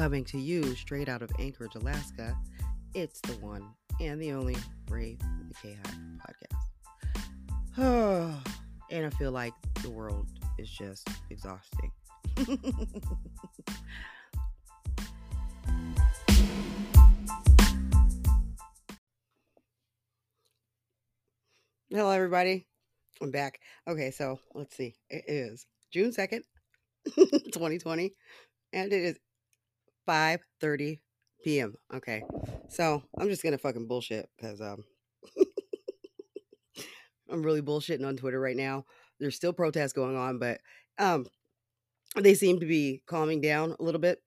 Coming to you straight out of Anchorage, Alaska, it's the one and the only Brave the K Hive podcast. and I feel like the world is just exhausting. Hello, everybody. I'm back. Okay, so let's see. It is June 2nd, 2020, and it is 5:30 p.m. Okay. So, I'm just to fucking bullshit cuz um I'm really bullshitting on Twitter right now. There's still protests going on, but um they seem to be calming down a little bit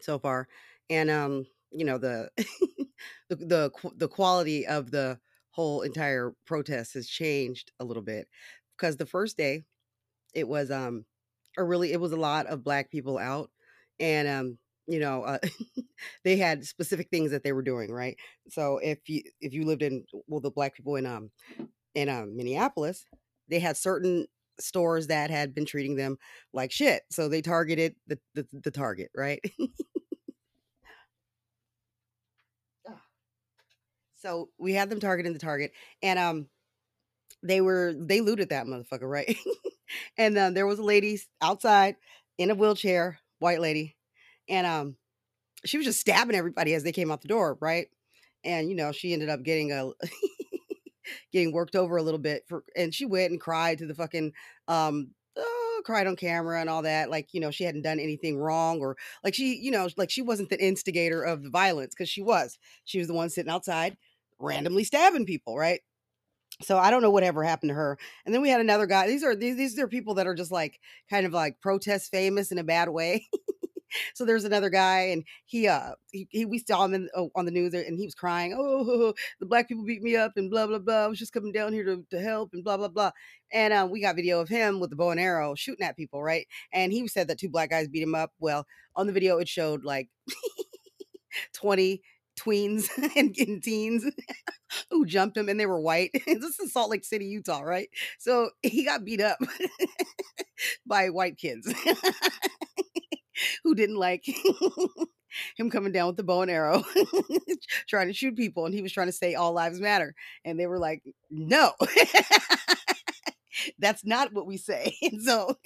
so far. And um you know the the the, the quality of the whole entire protest has changed a little bit because the first day it was um a really it was a lot of black people out and um you know uh, they had specific things that they were doing right? So if you if you lived in well the black people in um in um minneapolis they had certain stores that had been treating them like shit so they targeted the the, the target right? So we had them targeting the target and um they were they looted that motherfucker right? And um, there was a lady outside in a wheelchair white lady and um she was just stabbing everybody as they came out the door right and you know she ended up getting a getting worked over a little bit for and she went and cried to the fucking um oh, cried on camera and all that like you know she hadn't done anything wrong or like she you know like she wasn't the instigator of the violence because she was she was the one sitting outside randomly stabbing people right so I don't know whatever happened to her. And then we had another guy. These are these these are people that are just like kind of like protest famous in a bad way. so there's another guy, and he uh he, he we saw him in, oh, on the news, and he was crying. Oh, the black people beat me up, and blah blah blah. I was just coming down here to, to help, and blah blah blah. And uh, we got video of him with the bow and arrow shooting at people, right? And he said that two black guys beat him up. Well, on the video, it showed like 20 tweens and, and teens who jumped him and they were white. this is Salt Lake City, Utah, right? So he got beat up by white kids who didn't like him coming down with the bow and arrow trying to shoot people and he was trying to say all lives matter. And they were like no. That's not what we say. And so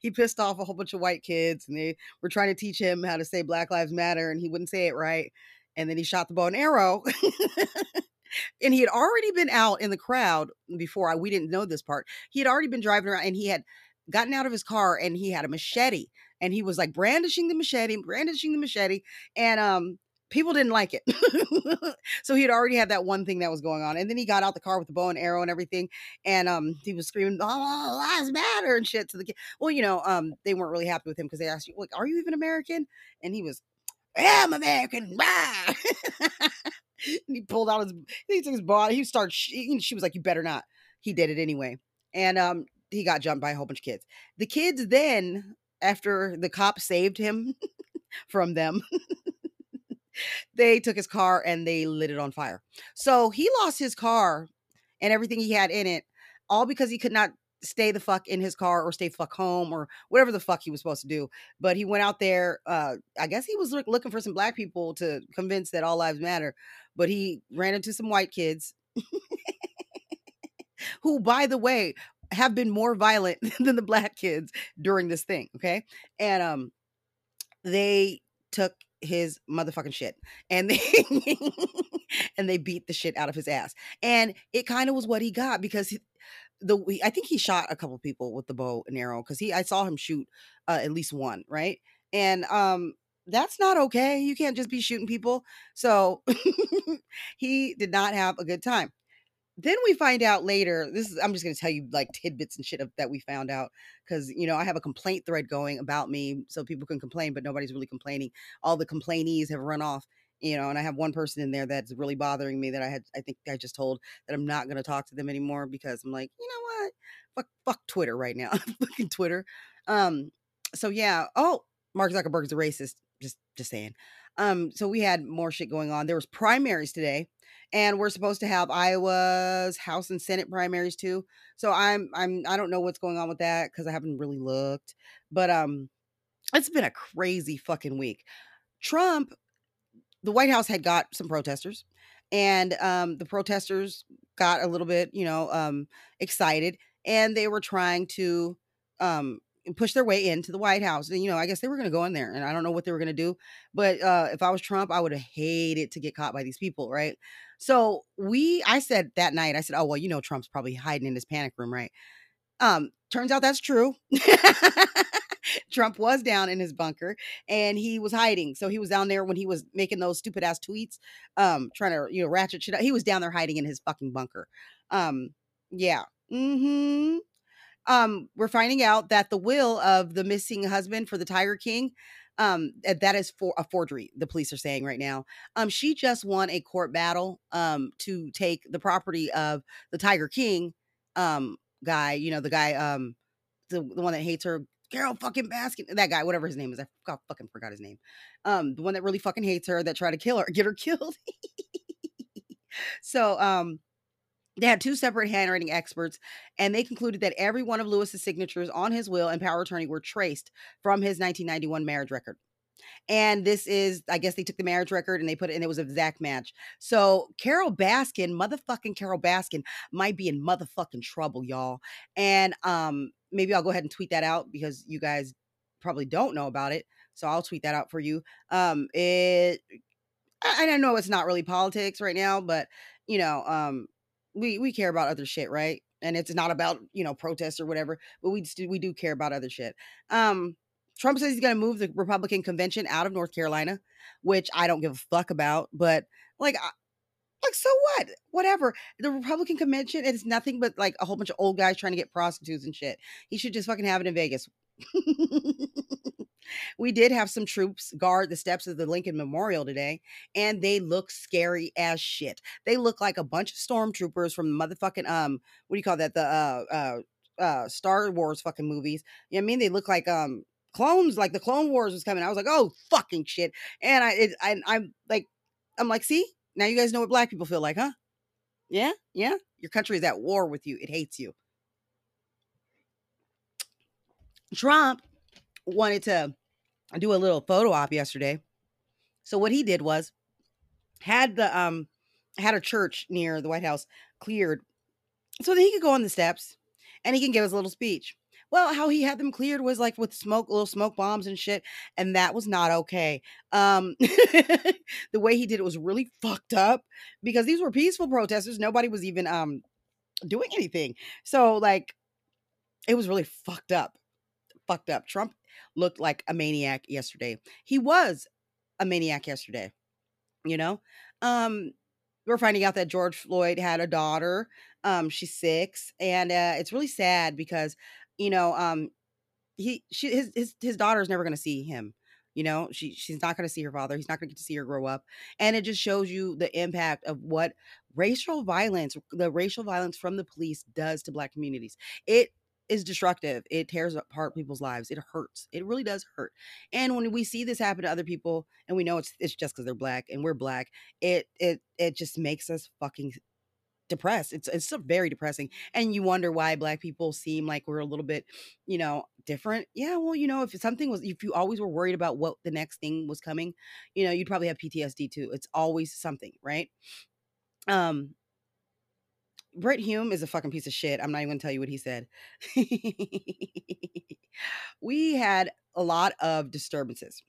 he pissed off a whole bunch of white kids and they were trying to teach him how to say black lives matter and he wouldn't say it right. And then he shot the bow and arrow. And he had already been out in the crowd before I we didn't know this part. He had already been driving around and he had gotten out of his car and he had a machete and he was like brandishing the machete, brandishing the machete, and um people didn't like it. so he had already had that one thing that was going on. And then he got out the car with the bow and arrow and everything. And um he was screaming, Oh, lives matter and shit to the kid. Well, you know, um, they weren't really happy with him because they asked you, like, are you even American? And he was, I'm American. and he pulled out his he took his body. He started she, she was like, You better not. He did it anyway. And um he got jumped by a whole bunch of kids. The kids then, after the cop saved him from them, they took his car and they lit it on fire. So he lost his car and everything he had in it, all because he could not stay the fuck in his car or stay fuck home or whatever the fuck he was supposed to do. But he went out there. Uh, I guess he was look, looking for some black people to convince that all lives matter. But he ran into some white kids who, by the way, have been more violent than the black kids during this thing. Okay. And um, they took his motherfucking shit and they and they beat the shit out of his ass and it kind of was what he got because he, the I think he shot a couple people with the bow and arrow because he I saw him shoot uh, at least one right and um that's not okay you can't just be shooting people so he did not have a good time then we find out later this is i'm just going to tell you like tidbits and shit of, that we found out because you know i have a complaint thread going about me so people can complain but nobody's really complaining all the complainees have run off you know, and I have one person in there that's really bothering me that I had, I think I just told that I'm not going to talk to them anymore because I'm like, you know what? Fuck, fuck Twitter right now. Fucking Twitter. Um, so yeah. Oh, Mark Zuckerberg's a racist. Just, just saying. Um, so we had more shit going on. There was primaries today, and we're supposed to have Iowa's House and Senate primaries too. So I'm, I'm, I don't know what's going on with that because I haven't really looked, but um, it's been a crazy fucking week Trump, the White House had got some protesters, and um, the protesters got a little bit, you know, um, excited, and they were trying to um, push their way into the White House. And you know, I guess they were going to go in there, and I don't know what they were going to do. But uh, if I was Trump, I would have hated to get caught by these people, right? So we, I said that night, I said, "Oh well, you know, Trump's probably hiding in his panic room, right?" Um, turns out that's true. Trump was down in his bunker and he was hiding. So he was down there when he was making those stupid ass tweets, um, trying to, you know, ratchet shit out. He was down there hiding in his fucking bunker. Um, yeah. Mm-hmm. Um, we're finding out that the will of the missing husband for the Tiger King, um, that is for a forgery, the police are saying right now. Um, she just won a court battle um to take the property of the Tiger King um guy, you know, the guy, um, the, the one that hates her, Carol fucking Baskin, that guy, whatever his name is, I forgot, fucking forgot his name. Um, the one that really fucking hates her, that tried to kill her, get her killed. so, um, they had two separate handwriting experts, and they concluded that every one of Lewis's signatures on his will and power attorney were traced from his 1991 marriage record. And this is, I guess they took the marriage record and they put it, and it was an exact match. So Carole Baskin, motherfucking Carole Baskin, might be in motherfucking trouble, y'all. And um, maybe I'll go ahead and tweet that out because you guys probably don't know about it. So I'll tweet that out for you. Um, it, I, I know it's not really politics right now, but you know, um, we we care about other shit, right? And it's not about you know protests or whatever, but we do, we do care about other shit. Um, Trump says he's going to move the Republican convention out of North Carolina, which I don't give a fuck about. But like, like so what? Whatever. The Republican convention it is nothing but like a whole bunch of old guys trying to get prostitutes and shit. He should just fucking have it in Vegas. we did have some troops guard the steps of the Lincoln Memorial today, and they look scary as shit. They look like a bunch of stormtroopers from the motherfucking um, what do you call that? The uh uh uh Star Wars fucking movies. You know what I mean? They look like um clones, like the Clone Wars was coming. I was like, oh fucking shit. And I it, I I'm like, I'm like, see, now you guys know what black people feel like, huh? Yeah, yeah. Your country is at war with you. It hates you. Trump wanted to do a little photo op yesterday. So what he did was had the um had a church near the White House cleared so that he could go on the steps and he can give his little speech. Well, how he had them cleared was like with smoke, little smoke bombs and shit, and that was not okay. Um, the way he did it was really fucked up because these were peaceful protesters. Nobody was even um doing anything. So like, it was really fucked up fucked up. Trump looked like a maniac yesterday. He was a maniac yesterday. You know, um, we're finding out that George Floyd had a daughter. Um, she's six, and uh, it's really sad because you know, um, he she his his his daughter is never going to see him. You know, she she's not going to see her father. He's not going to get to see her grow up, and it just shows you the impact of what racial violence, the racial violence from the police does to Black communities. It is destructive. It tears apart people's lives. It hurts. It really does hurt. And when we see this happen to other people, and we know it's it's just because they're black and we're black, it it it just makes us fucking depressed. It's it's very depressing. And you wonder why black people seem like we're a little bit, you know, different. Yeah, well, you know, if something was if you always were worried about what the next thing was coming, you know, you'd probably have PTSD too. It's always something, right? Um Brit Hume is a fucking piece of shit. I'm not even gonna tell you what he said. we had a lot of disturbances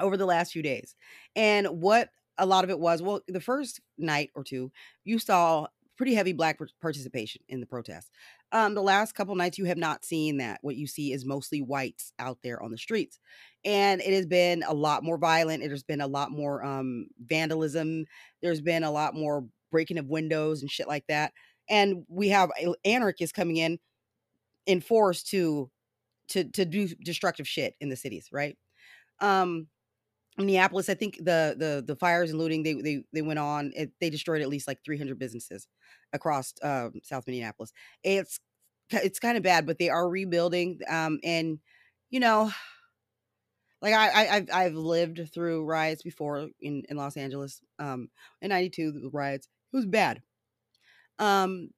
over the last few days. And what a lot of it was, well, the first night or two, you saw pretty heavy black participation in the protest. Um, the last couple nights, you have not seen that. What you see is mostly whites out there on the streets, and it has been a lot more violent. It has been a lot more um, vandalism. There's been a lot more breaking of windows and shit like that. And we have anarchists coming in in force to to to do destructive shit in the cities, right? Um Minneapolis, I think the the the fires and looting they they they went on. It, they destroyed at least like 300 businesses across um, South Minneapolis. It's it's kind of bad, but they are rebuilding. Um, and you know, like I, I I've I've lived through riots before in in Los Angeles. Um, in '92 the riots it was bad. Um,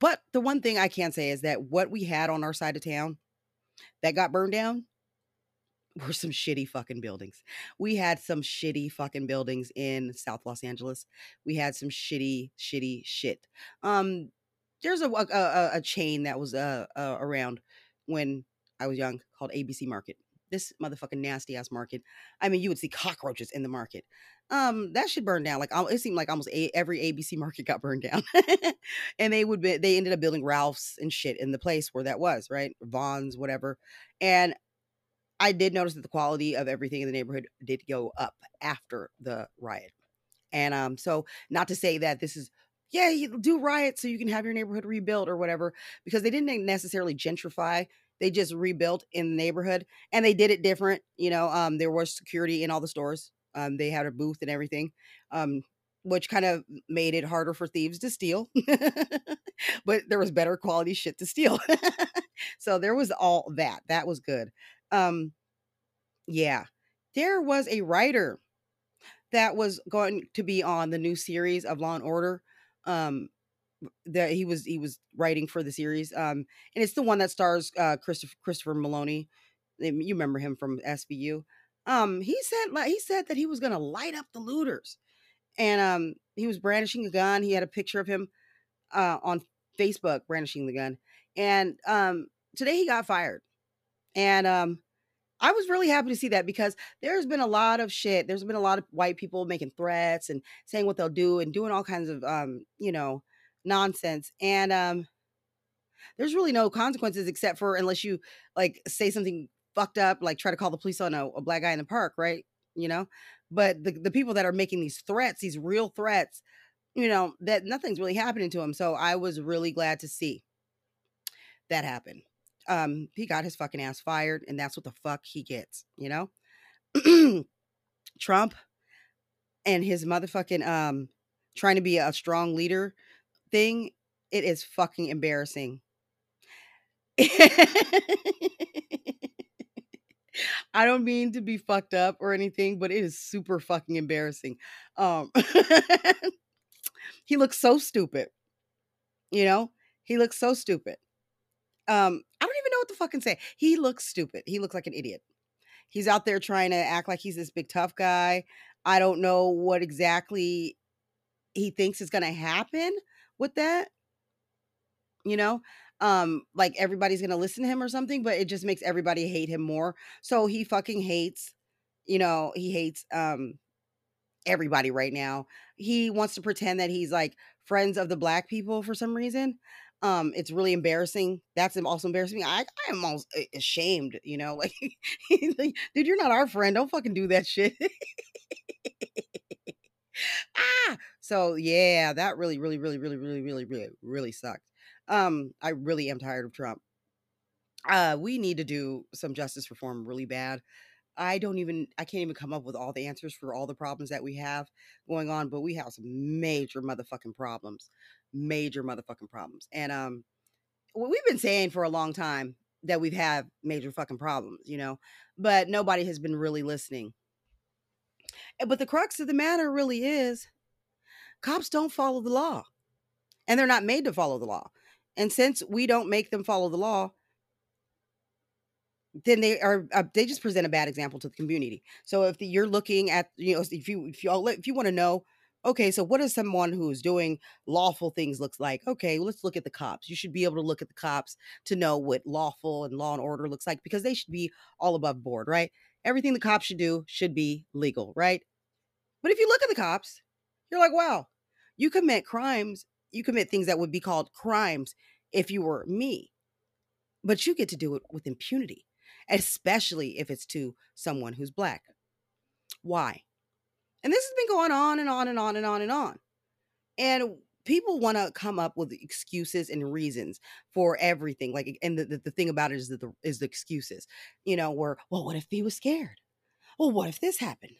but the one thing I can say is that what we had on our side of town that got burned down, were some shitty fucking buildings. We had some shitty fucking buildings in South Los Angeles. We had some shitty, shitty shit. Um, there's a a, a, chain that was uh, uh around when I was young called ABC Market. This motherfucking nasty ass market. I mean, you would see cockroaches in the market. Um, that should burn down. Like it seemed like almost a, every ABC market got burned down, and they would be, they ended up building Ralphs and shit in the place where that was right, Vons, whatever. And I did notice that the quality of everything in the neighborhood did go up after the riot. And um, so not to say that this is yeah, you do riots so you can have your neighborhood rebuilt or whatever, because they didn't necessarily gentrify. They just rebuilt in the neighborhood and they did it different. You know, um, there was security in all the stores. Um, they had a booth and everything, um, which kind of made it harder for thieves to steal. but there was better quality shit to steal. so there was all that. That was good. Um, yeah, there was a writer that was going to be on the new series of Law and Order. Um, that he was he was writing for the series. Um, and it's the one that stars uh Christopher Christopher Meloni. You remember him from SVU. Um, he said like he said that he was gonna light up the looters, and um, he was brandishing a gun. He had a picture of him uh on Facebook brandishing the gun, and um, today he got fired, and um, I was really happy to see that because there's been a lot of shit. There's been a lot of white people making threats and saying what they'll do and doing all kinds of um, you know, nonsense. And um there's really no consequences except for unless you like say something fucked up, like try to call the police on a, a black guy in the park, right? You know? But the, the people that are making these threats, these real threats, you know, that nothing's really happening to him. So I was really glad to see that happen um, he got his fucking ass fired, and that's what the fuck he gets, you know? Trump and his motherfucking um trying to be a strong leader thing, it is fucking embarrassing. I don't mean to be fucked up or anything, but it is super fucking embarrassing. Um he looks so stupid. You know? He looks so stupid. Um I don't even know what to fucking say. He looks stupid. He looks like an idiot. He's out there trying to act like he's this big tough guy. I don't know what exactly he thinks is going to happen with that. You know, um like everybody's to listen to him or something, but it just makes everybody hate him more. So he fucking hates, you know, he hates um everybody right now. He wants to pretend that he's like friends of the black people for some reason. Um, it's really embarrassing. That's also embarrassing. I, I am almost ashamed, you know, like, like, dude, you're not our friend. Don't fucking do that shit. ah, so yeah, that really, really, really, really, really, really, really, really sucked. Um, I really am tired of Trump. Uh, we need to do some justice reform really bad. I don't even I can't even come up with all the answers for all the problems that we have going on, but we have some major motherfucking problems. Major motherfucking problems. And um we've been saying for a long time that we've had major fucking problems, you know, but nobody has been really listening. But the crux of the matter really is cops don't follow the law. And they're not made to follow the law. And since we don't make them follow the law, then they are uh, they just present a bad example to the community. So if the, you're looking at you know if you if you if you want to know okay so what does someone who's doing lawful things looks like okay well, let's look at the cops you should be able to look at the cops to know what lawful and law and order looks like because they should be all above board right? Everything the cops should do should be legal right? But if you look at the cops you're like wow you commit crimes you commit things that would be called crimes if you were me but you get to do it with impunity especially if it's to someone who's black. Why? And this has been going on and on and on and on and on. And people want to come up with excuses and reasons for everything. Like, and the, the, the thing about it is that the is the excuses. You know, where well, what if he was scared? Well, what if this happened?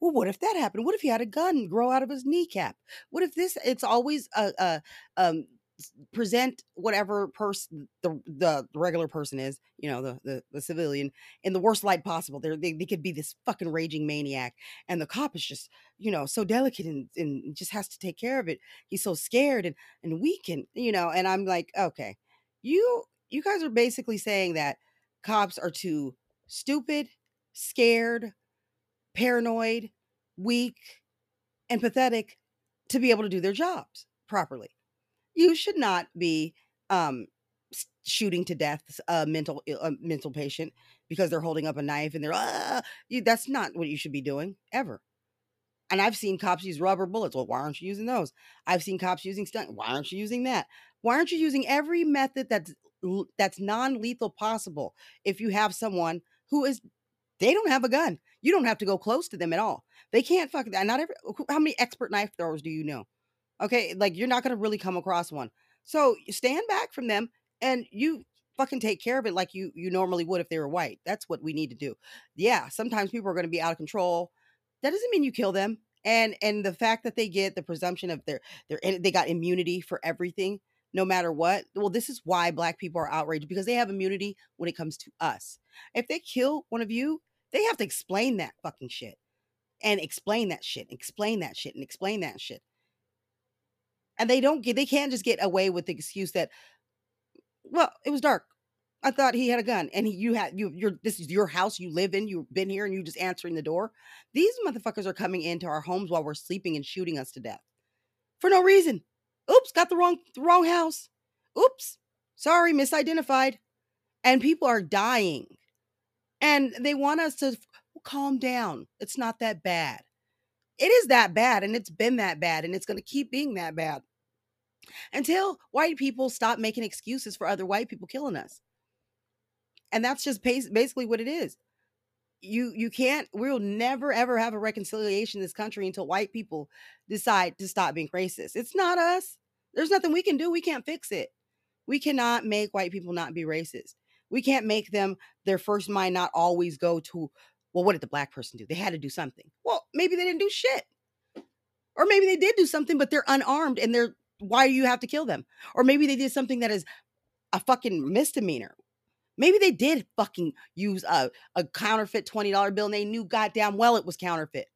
Well, what if that happened? What if he had a gun grow out of his kneecap? What if this? It's always a, a um, present whatever person the, the regular person is you know the, the the civilian in the worst light possible They're, they they could be this fucking raging maniac and the cop is just you know so delicate and, and just has to take care of it he's so scared and and weak and you know and i'm like okay you you guys are basically saying that cops are too stupid scared, paranoid, weak, and pathetic to be able to do their jobs properly. You should not be um, shooting to death a mental a mental patient because they're holding up a knife and they're ah, you, that's not what you should be doing ever. And I've seen cops use rubber bullets. Well, why aren't you using those? I've seen cops using stunt. Why aren't you using that? Why aren't you using every method that's that's non-lethal possible if you have someone who is they don't have a gun. You don't have to go close to them at all. They can't fuck that. Not every how many expert knife throwers do you know? Okay, like you're not gonna really come across one. So stand back from them and you fucking take care of it like you you normally would if they were white. That's what we need to do. Yeah, sometimes people are going to be out of control. That doesn't mean you kill them. And and the fact that they get the presumption of their their they got immunity for everything no matter what. Well, this is why black people are outraged because they have immunity when it comes to us. If they kill one of you, they have to explain that fucking shit. And explain that shit, explain that shit, and explain that shit. And they don't get they can't just get away with the excuse that well, it was dark. I thought he had a gun, and he, you had you. You're this is your house. You live in. You've been here, and you just answering the door. These motherfuckers are coming into our homes while we're sleeping and shooting us to death for no reason. Oops, got the wrong the wrong house. Oops, sorry, misidentified. And people are dying, and they want us to calm down. It's not that bad. It is that bad, and it's been that bad, and it's going to keep being that bad until white people stop making excuses for other white people killing us. And that's just basically what it is. You you can't we'll never ever have a reconciliation in this country until white people decide to stop being racist. It's not us. There's nothing we can do. We can't fix it. We cannot make white people not be racist. We can't make them their first mind not always go to, well, what did the black person do? They had to do something. Well, maybe they didn't do shit. Or maybe they did do something, but they're unarmed and they're why do you have to kill them? Or maybe they did something that is a fucking misdemeanor. Maybe they did fucking use a, a counterfeit $20 bill and they knew goddamn well it was counterfeit.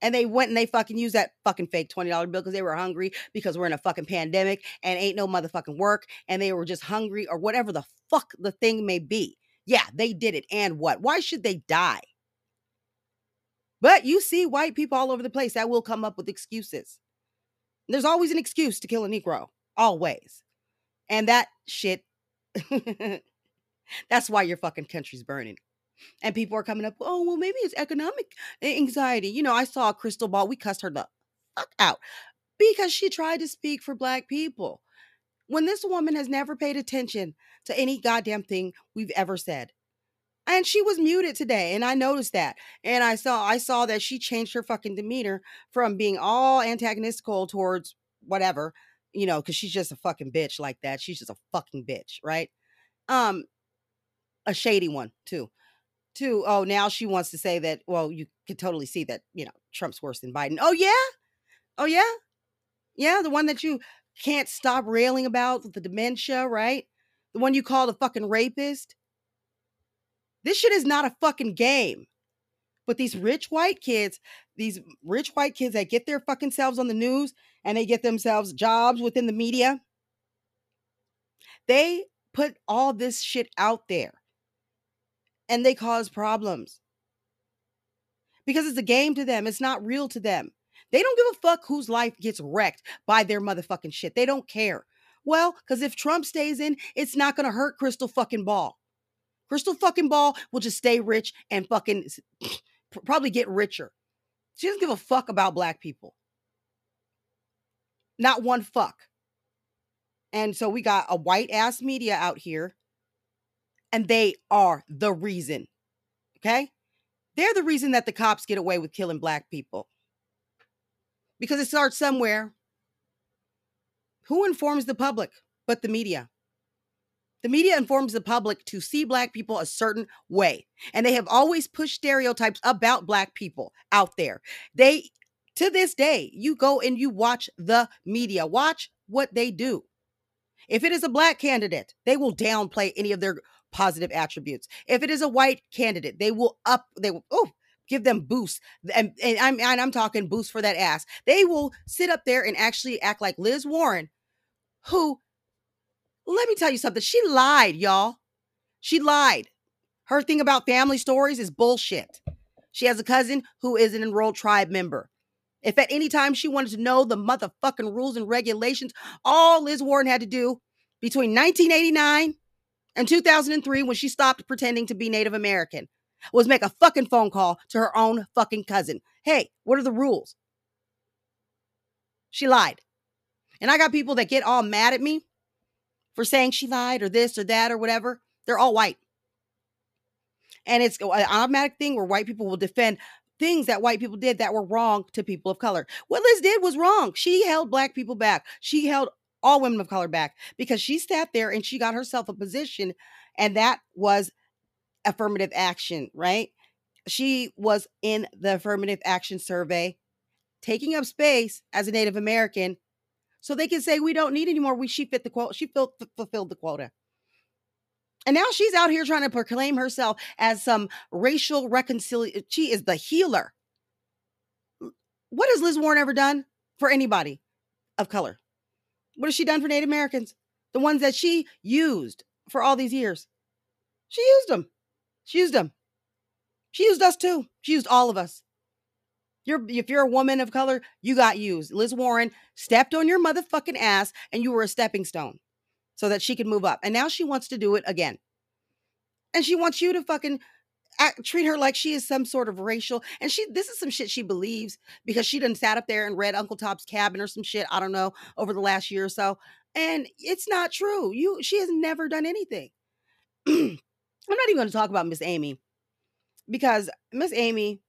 And they went and they fucking used that fucking fake $20 bill because they were hungry because we're in a fucking pandemic and ain't no motherfucking work and they were just hungry or whatever the fuck the thing may be. Yeah, they did it. And what? Why should they die? But you see white people all over the place that will come up with excuses. There's always an excuse to kill a Negro, always. And that shit, that's why your fucking country's burning. And people are coming up, oh, well, maybe it's economic anxiety. You know, I saw a Krystal Ball. We cussed her the fuck out because she tried to speak for black people. When this woman has never paid attention to any goddamn thing we've ever said and she was muted today and i noticed that and i saw i saw that she changed her fucking demeanor from being all antagonistical towards whatever you know because she's just a fucking bitch like that she's just a fucking bitch right um a shady one too too oh now she wants to say that well you could totally see that you know trump's worse than biden. Oh yeah? Oh yeah? Yeah the one that you can't stop railing about with the dementia right? The one you call the fucking rapist? This shit is not a fucking game. But these rich white kids, these rich white kids that get their fucking selves on the news and they get themselves jobs within the media, they put all this shit out there and they cause problems because it's a game to them. It's not real to them. They don't give a fuck whose life gets wrecked by their motherfucking shit. They don't care. Well, because if Trump stays in, it's not going to hurt Krystal fucking Ball. Krystal fucking Ball will just stay rich and fucking probably get richer. She doesn't give a fuck about black people. Not one fuck. And so we got a white ass media out here, and they are the reason. Okay? They're the reason that the cops get away with killing black people. Because it starts somewhere. Who informs the public but the media? The media informs the public to see Black people a certain way. And they have always pushed stereotypes about Black people out there. They, to this day, you go and you watch the media, watch what they do. If it is a Black candidate, they will downplay any of their positive attributes. If it is a white candidate, they will up, they will, oh, give them boost And, and I'm and I'm talking boost for that ass. They will sit up there and actually act like Liz Warren, who let me tell you something. She lied, y'all. She lied. Her thing about family stories is bullshit. She has a cousin who is an enrolled tribe member. If at any time she wanted to know the motherfucking rules and regulations, all Liz Warren had to do between 1989 and 2003, when she stopped pretending to be Native American, was make a fucking phone call to her own fucking cousin. Hey, what are the rules? She lied. And I got people that get all mad at me for saying she lied or this or that or whatever. They're all white. And it's an automatic thing where white people will defend things that white people did that were wrong to people of color. What Liz did was wrong. She held black people back. She held all women of color back because she sat there and she got herself a position and that was affirmative action, right? She was in the affirmative action survey taking up space as a Native American so they can say we don't need anymore. We she fit the quote. She filled, fulfilled the quota. And now she's out here trying to proclaim herself as some racial reconciliation. She is the healer. What has Liz Warren ever done for anybody of color? What has she done for Native Americans? The ones that she used for all these years. She used them. She used them. She used us too. She used all of us. You're if you're a woman of color, you got used. Liz Warren stepped on your motherfucking ass and you were a stepping stone so that she could move up. And now she wants to do it again. And she wants you to fucking act, treat her like she is some sort of racial. And she this is some shit she believes because she done sat up there and read Uncle Tom's Cabin or some shit, I don't know, over the last year or so. And it's not true. You she has never done anything. I'm not even going to talk about Miss Amy because Miss Amy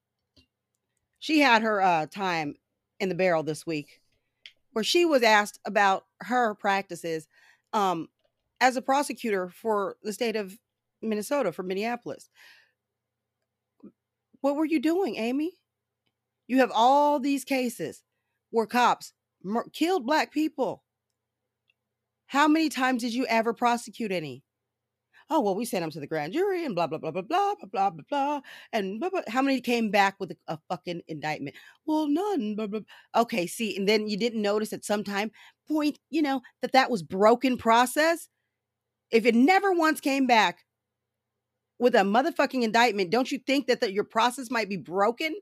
she had her uh, time in the barrel this week where she was asked about her practices um, as a prosecutor for the state of Minnesota, for Minneapolis. What were you doing, Amy? You have all these cases where cops mur- killed black people. How many times did you ever prosecute any? oh well we sent them to the grand jury and blah blah blah blah blah blah blah blah blah and blah, blah. how many came back with a, a fucking indictment well none blah, blah. okay see and then you didn't notice at some time point you know that that was broken process if it never once came back with a motherfucking indictment don't you think that the, your process might be broken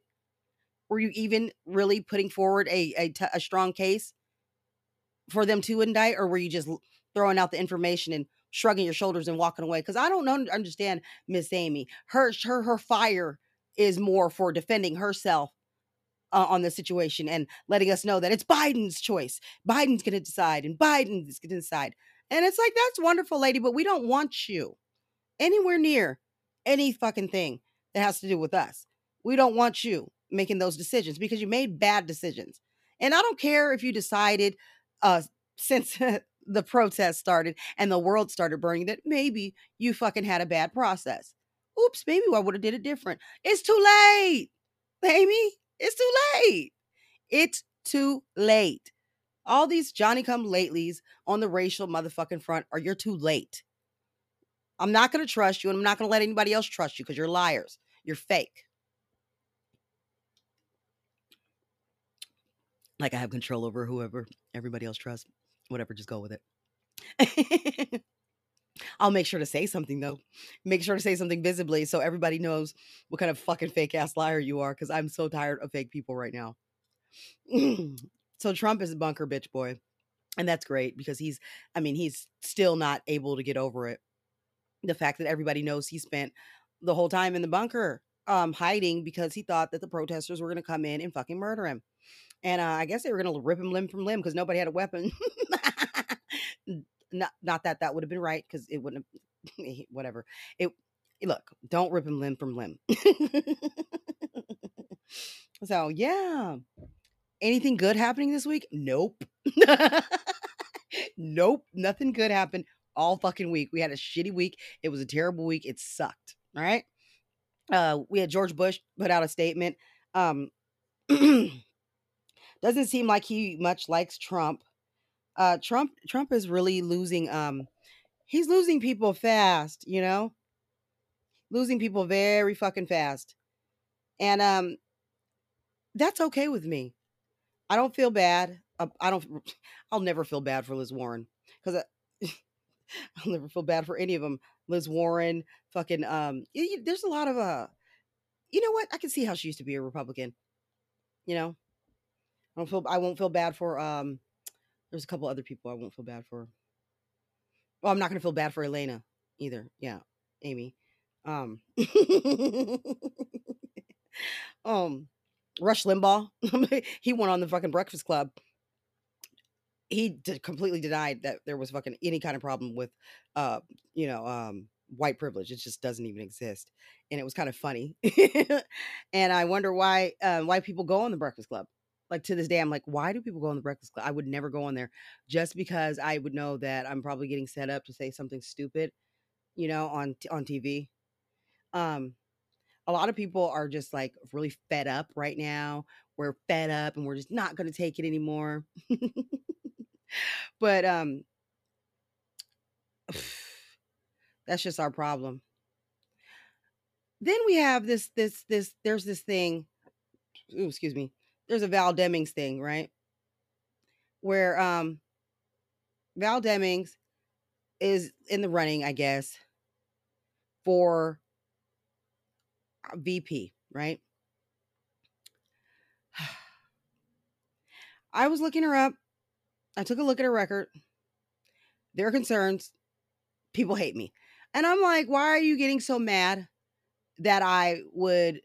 were you even really putting forward a, a, t- a strong case for them to indict or were you just throwing out the information and shrugging your shoulders and walking away because I don't know, understand Miss Amy. Her her her fire is more for defending herself uh, on the situation and letting us know that it's Biden's choice. Biden's going to decide, and Biden's going to decide. And it's like that's wonderful, lady, but we don't want you anywhere near any fucking thing that has to do with us. We don't want you making those decisions because you made bad decisions. And I don't care if you decided uh since the protest started and the world started burning that maybe you fucking had a bad process. Oops, maybe I would have did it different. It's too late, Amy. It's too late. It's too late. All these Johnny come latelys on the racial motherfucking front are you're too late. I'm not going to trust you and I'm not going to let anybody else trust you because you're liars. You're fake. Like I have control over whoever everybody else trusts whatever, just go with it. I'll make sure to say something though. Make sure to say something visibly so everybody knows what kind of fucking fake ass liar you are because I'm so tired of fake people right now. so Trump is a bunker bitch boy. And that's great because he's, I mean, he's still not able to get over it. The fact that everybody knows he spent the whole time in the bunker um, hiding because he thought that the protesters were going to come in and fucking murder him. And uh, I guess they were going to rip him limb from limb because nobody had a weapon. not, not that that would have been right because it wouldn't have, whatever. It, look, don't rip him limb from limb. so, yeah. Anything good happening this week? Nope. nope. Nothing good happened all fucking week. We had a shitty week. It was a terrible week. It sucked. All right. Uh, we had George Bush put out a statement. Um, doesn't seem like he much likes Trump. Uh, Trump Trump is really losing. Um, he's losing people fast. You know, losing people very fucking fast, and um, that's okay with me. I don't feel bad. Uh, I don't. I'll never feel bad for Liz Warren because I'll never feel bad for any of them. Liz Warren, fucking um, there's a lot of uh, you know what? I can see how she used to be a Republican. You know, I don't feel I won't feel bad for um. There's a couple other people I won't feel bad for. Well, I'm not gonna feel bad for Elena either. Yeah, Amy. Um. um, Rush Limbaugh. he went on the fucking Breakfast Club he did completely denied that there was fucking any kind of problem with uh you know um white privilege it just doesn't even exist and it was kind of funny and i wonder why uh, people go on the breakfast club like to this day i'm like why do people go on the breakfast club? I would never go on there just because i would know that i'm probably getting set up to say something stupid you know on on tv um a lot of people are just like really fed up right now we're fed up and we're just not going to take it anymore but um that's just our problem. Then we have this this this there's this thing ooh, excuse me. There's a Val Demings thing, right? Where um Val Demings is in the running, I guess, for VP, right? I was looking her up I took a look at her record. There are concerns. People hate me. And I'm like, why are you getting so mad that I would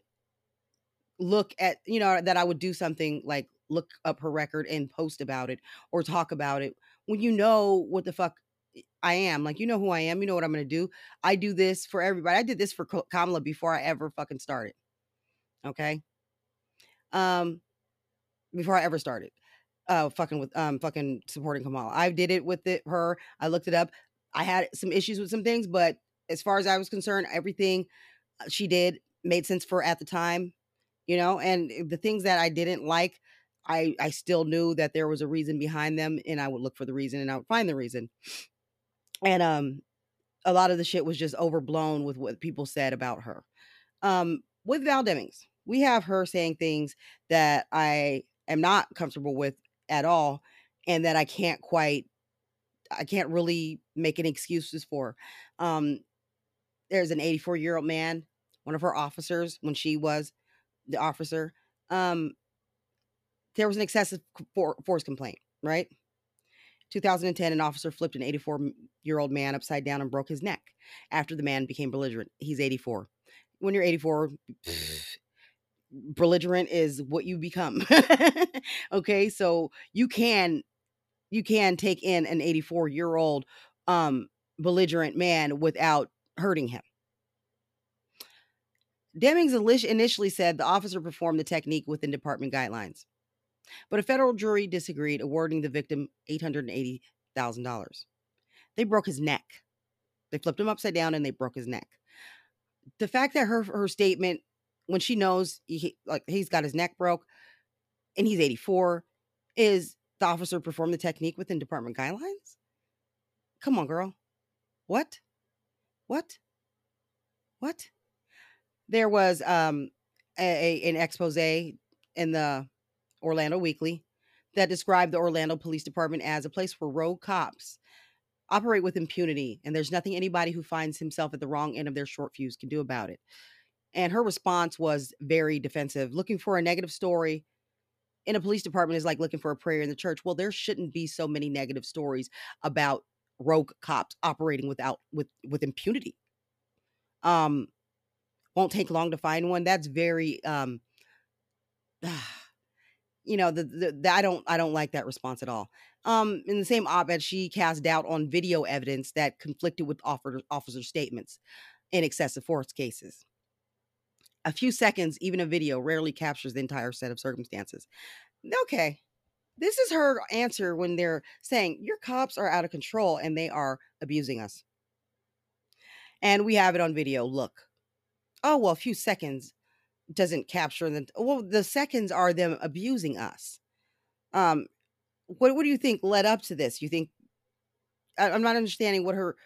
look at, you know, that I would do something like look up her record and post about it or talk about it when you know what the fuck I am. Like, you know who I am. You know what I'm going to do. I do this for everybody. I did this for Kamala before I ever fucking started. Okay. Um, before I ever started uh fucking with um fucking supporting Kamala. I did it with it her. I looked it up. I had some issues with some things, but as far as I was concerned, everything uh, she did made sense for at the time, you know, and the things that I didn't like, I I still knew that there was a reason behind them and I would look for the reason and I would find the reason. And um a lot of the shit was just overblown with what people said about her. Um with Val Demings, we have her saying things that I am not comfortable with at all and that I can't quite I can't really make any excuses for. Um there's an 84 year old man, one of her officers when she was the officer. Um there was an excessive force complaint, right? 2010, an officer flipped an 84 year old man upside down and broke his neck after the man became belligerent. He's 84. When you're 84, belligerent is what you become. okay, so you can you can take in an 84 year old um belligerent man without hurting him. Demings initially said the officer performed the technique within department guidelines, but a federal jury disagreed, awarding the victim $880,000. They broke his neck. They flipped him upside down and they broke his neck. The fact that her her statement when she knows he like he's got his neck broke and he's 84 is the officer perform the technique within department guidelines? Come on girl. What? What? What? There was um a, a, an expose in the orlando weekly that described the orlando police department as a place where rogue cops operate with impunity and there's nothing anybody who finds himself at the wrong end of their short fuse can do about it and her response was very defensive. Looking for a negative story in a police department is like looking for a prayer in the church. Well, there shouldn't be so many negative stories about rogue cops operating without with with impunity. Um won't take long to find one. That's very um you know, the, the, the I don't I don't like that response at all. Um in the same op-ed she cast doubt on video evidence that conflicted with officer officer statements in excessive force cases a few seconds, even a video, rarely captures the entire set of circumstances. Okay. This is her answer when they're saying, Your cops are out of control and they are abusing us. And we have it on video. Look. Oh, well, a few seconds doesn't capture the well, the seconds are them abusing us. Um, what what do you think led up to this? You think I, I'm not understanding what her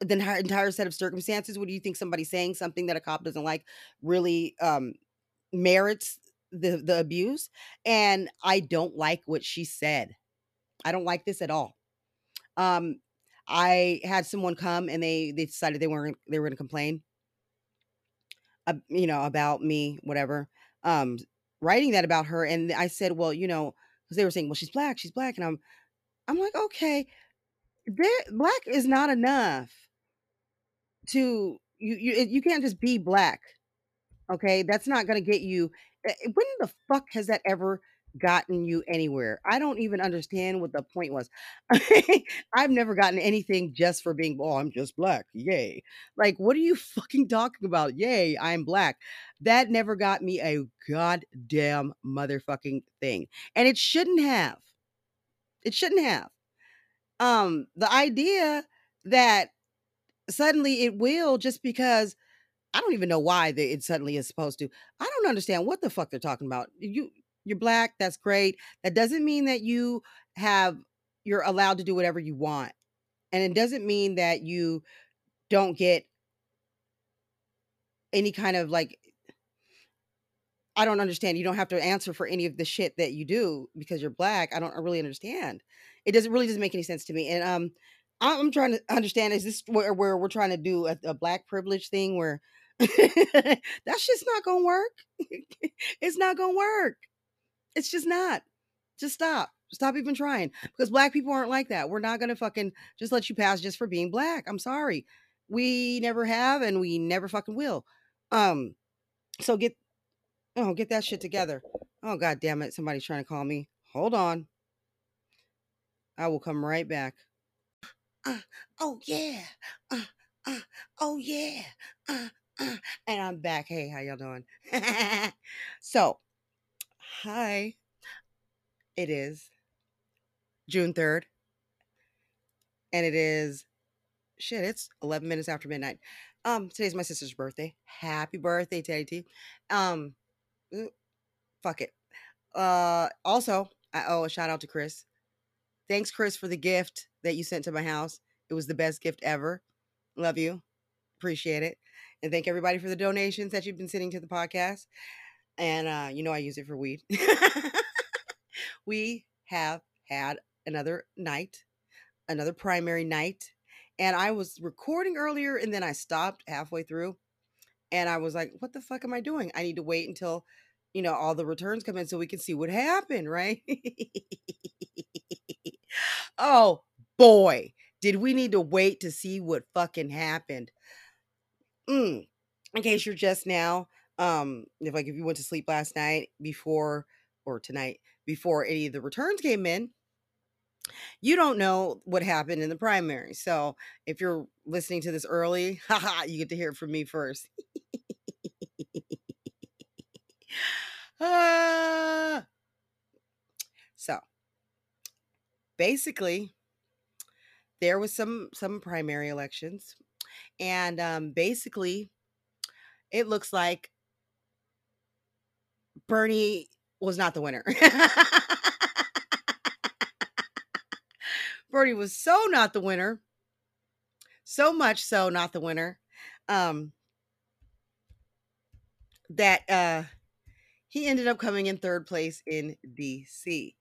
the entire set of circumstances what do you think somebody saying something that a cop doesn't like really um merits the the abuse? And i don't like what she said. I don't like this at all. Um I had someone come and they they decided they weren't they were going to complain, uh, you know, about me, whatever. Um, writing that about her, and I said, well, you know, because they were saying, well, she's black, she's black, and I'm I'm like, okay, black is not enough to you you you can't just be black. Okay, that's not going to get you. eh, eh, When the fuck has that ever gotten you anywhere? I don't even understand what the point was. I've never gotten anything just for being, oh, I'm just black. Yay. Like, what are you fucking talking about? Yay, I'm black. That never got me a goddamn motherfucking thing. And it shouldn't have. It shouldn't have. Um, the idea that suddenly it will just because I don't even know why it suddenly is supposed to. I don't understand what the fuck they're talking about. You you're black, that's great. That doesn't mean that you have you're allowed to do whatever you want. And it doesn't mean that you don't get any kind of like I don't understand. You don't have to answer for any of the shit that you do because you're black. I don't I really understand. It doesn't really doesn't make any sense to me. And um, I'm trying to understand: is this where, where we're trying to do a, a black privilege thing where that's just not gonna work? it's not gonna work. It's just not. Just stop. Stop even trying because black people aren't like that. We're not gonna fucking just let you pass just for being black. I'm sorry. We never have and we never fucking will. Um, so get oh get that shit together. Oh god damn it, somebody's trying to call me. Hold on. I will come right back. Uh, oh yeah. Uh, uh, oh yeah. Uh, uh, and I'm back. Hey, how y'all doing? so, hi. It is June 3rd. And it is shit, it's 11 minutes after midnight. Um, today's my sister's birthday. Happy birthday, Teddy T. Um, uh, fuck it. Uh, also, I owe a shout out to Chris. Thanks, Chris, for the gift that you sent to my house. It was the best gift ever. Love you. Appreciate it. And thank everybody for the donations that you've been sending to the podcast. And uh, you know I use it for weed. we have had another night, another primary night. And I was recording earlier and then I stopped halfway through. And I was like, what the fuck am I doing? I need to wait until, you know, all the returns come in so we can see what happened, right? oh boy, did we need to wait to see what fucking happened? Mm. In case you're just now, um, if like if you went to sleep last night before or tonight before any of the returns came in, you don't know what happened in the primary. So if you're listening to this early, haha, you get to hear it from me first. Ah. so basically, there was some some primary elections, and um, basically, it looks like Bernie was not the winner. Bernie was so not the winner. So much so not the winner. Um that uh he ended up coming in third place in DC.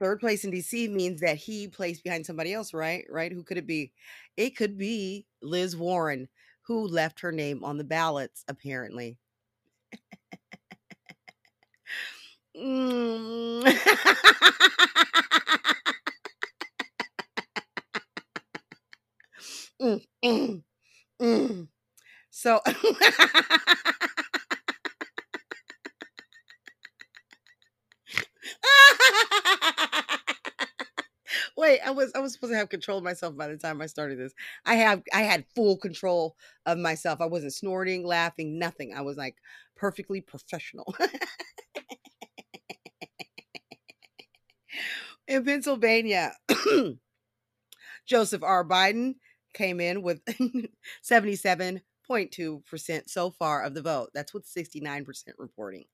Third place in DC means that he placed behind somebody else, right? Right? Who could it be? It could be Liz Warren, who left her name on the ballots, apparently. Mm. Mm, mm, mm. So I was I was supposed to have control of myself by the time I started this. I have I had full control of myself. I wasn't snorting, laughing, nothing. I was like perfectly professional. In Pennsylvania, Joseph R. Biden came in with 77.2% so far of the vote. That's with 69% reporting.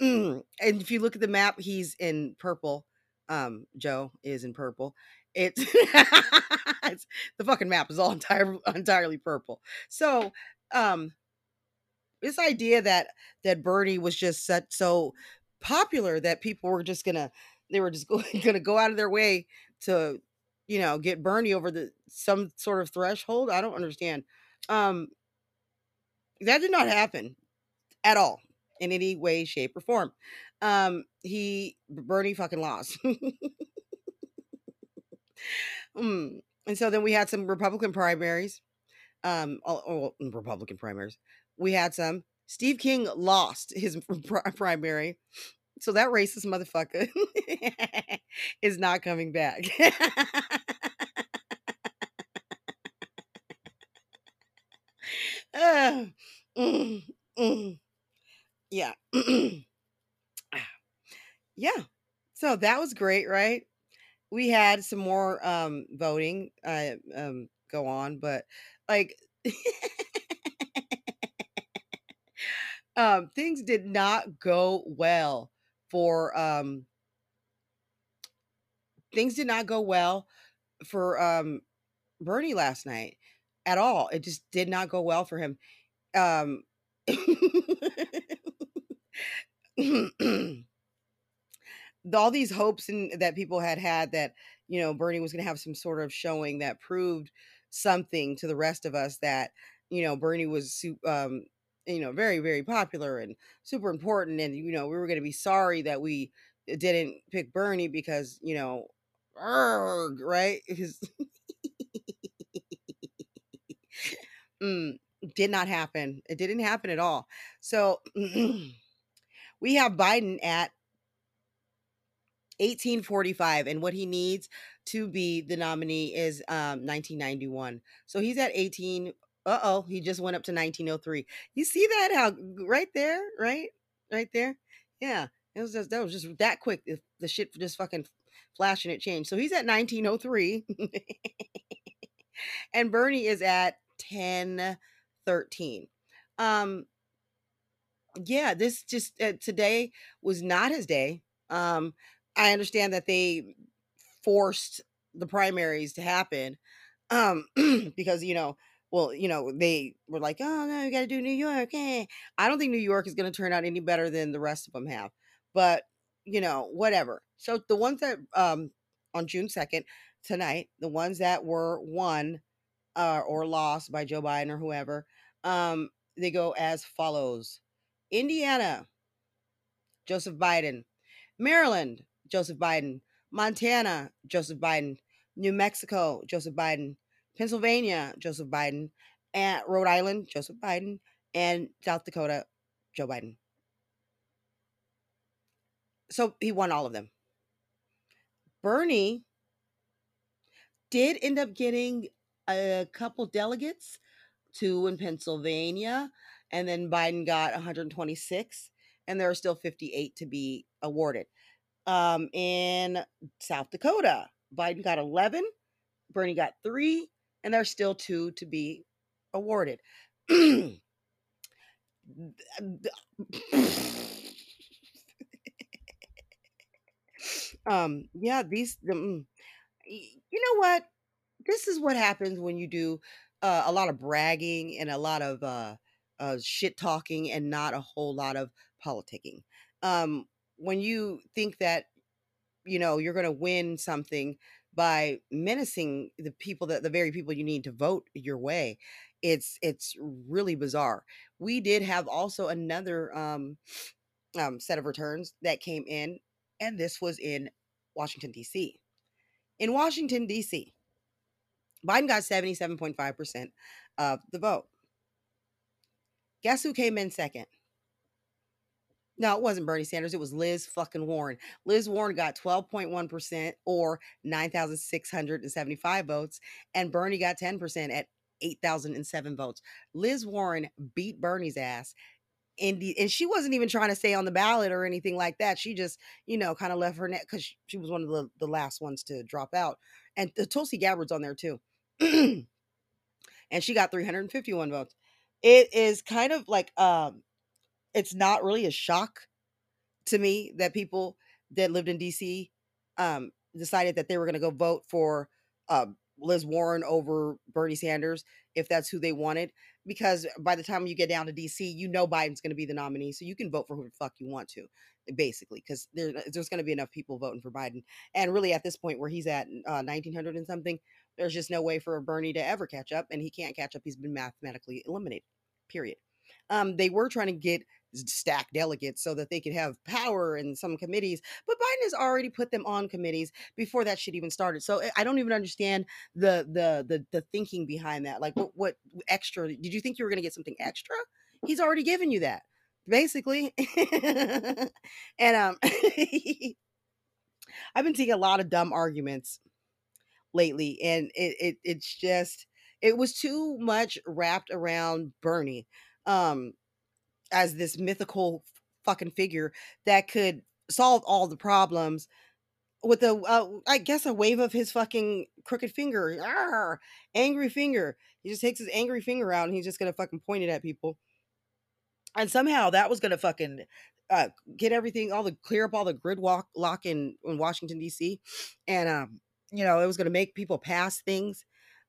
Mm, And if you look at the map, he's in purple. Um, Joe is in purple. It's, it's the fucking map is all entire, entirely purple. So, um, this idea that that Bernie was just such so popular that people were just gonna they were just going gonna go out of their way to you know, get Bernie over the some sort of threshold. I don't understand. Um, that did not happen at all in any way, shape, or form. Um, he Bernie fucking lost. mm. And so then we had some Republican primaries. Um, oh, oh, Republican primaries. We had some. Steve King lost his primary. So that racist motherfucker is not coming back. uh, mm, mm. Yeah. yeah. So that was great, right? We had some more um voting uh um go on, but like um things did not go well for um things did not go well for um Bernie last night at all. It just did not go well for him. Um all these hopes and that people had had that you know Bernie was going to have some sort of showing that proved something to the rest of us that you know Bernie was um you know very very popular and super important and you know we were going to be sorry that we didn't pick Bernie because you know arg, right? Because mm, did not happen. It didn't happen at all. So we have Biden at 1845 and what he needs to be the nominee is um 1991 so he's at 18 uh-oh he just went up to 1903 you see that? How right there right? Right there? Yeah it was just that was just that quick the shit just fucking flashing it changed. So he's at 1903 and bernie is at 1013 um yeah this just uh, today was not his day. Um I understand that they forced the primaries to happen um because you know well you know they were like oh no you got to do new york eh. i don't think new york is going to turn out any better than the rest of them have but you know whatever. So the ones that um on june 2nd tonight the ones that were won uh, or lost by joe biden or whoever um they go as follows. Indiana joseph biden. Maryland Joseph Biden. Montana, Joseph Biden. New Mexico, Joseph Biden. Pennsylvania, Joseph Biden. And Rhode Island, Joseph Biden. And South Dakota, Joe Biden. So he won all of them. Bernie did end up getting a couple delegates, two in Pennsylvania, and then Biden got 126, and there are still 58 to be awarded um, in South Dakota. Biden got 11, Bernie got three, and there's still two to be awarded. um, yeah, these, um, you know what? This is what happens when you do uh, a lot of bragging and a lot of uh, uh, shit talking and not a whole lot of politicking. Um, when you think that you know you're going to win something by menacing the people that the very people you need to vote your way it's it's really bizarre. We did have also another um, um set of returns that came in and this was in washington d.c in washington d.c biden got 77.5% of the vote. Guess who came in second no, it wasn't Bernie Sanders. It was Liz fucking Warren. Liz Warren got 12.1% or 9,675 votes, and Bernie got 10% at 8,007 votes. Liz Warren beat Bernie's ass. And, the, and she wasn't even trying to stay on the ballot or anything like that. She just, you know, kind of left her neck because she was one of the, the last ones to drop out. And the Tulsi Gabbard's on there too. and she got 351 votes. It is kind of like um it's not really a shock to me that people that lived in DC um, decided that they were going to go vote for uh, Liz Warren over Bernie Sanders if that's who they wanted. Because by the time you get down to DC, you know Biden's going to be the nominee, so you can vote for who the fuck you want to. basically, because there, there's going to be enough people voting for Biden. And really, at this point where he's at uh, 1900 and something, there's just no way for Bernie to ever catch up, and he can't catch up. He's been mathematically eliminated. Period. Um, they were trying to get stack delegates so that they could have power in some committees. But Biden has already put them on committees before that shit even started. So eh, I don't even understand the the the, the thinking behind that. Like what what extra did you think you were going to get something extra? He's already given you that. Basically. and um I've been seeing a lot of dumb arguments lately and it, it it's just it was too much wrapped around Bernie. Um as this mythical fucking figure that could solve all the problems with a, uh, I guess, a wave of his fucking crooked finger, Arr, angry finger. He just takes his angry finger out and he's just gonna fucking point it at people. And somehow that was gonna fucking uh, get everything, all the clear up all the gridlock lock in in Washington D.C. And um, you know, it was gonna make people pass things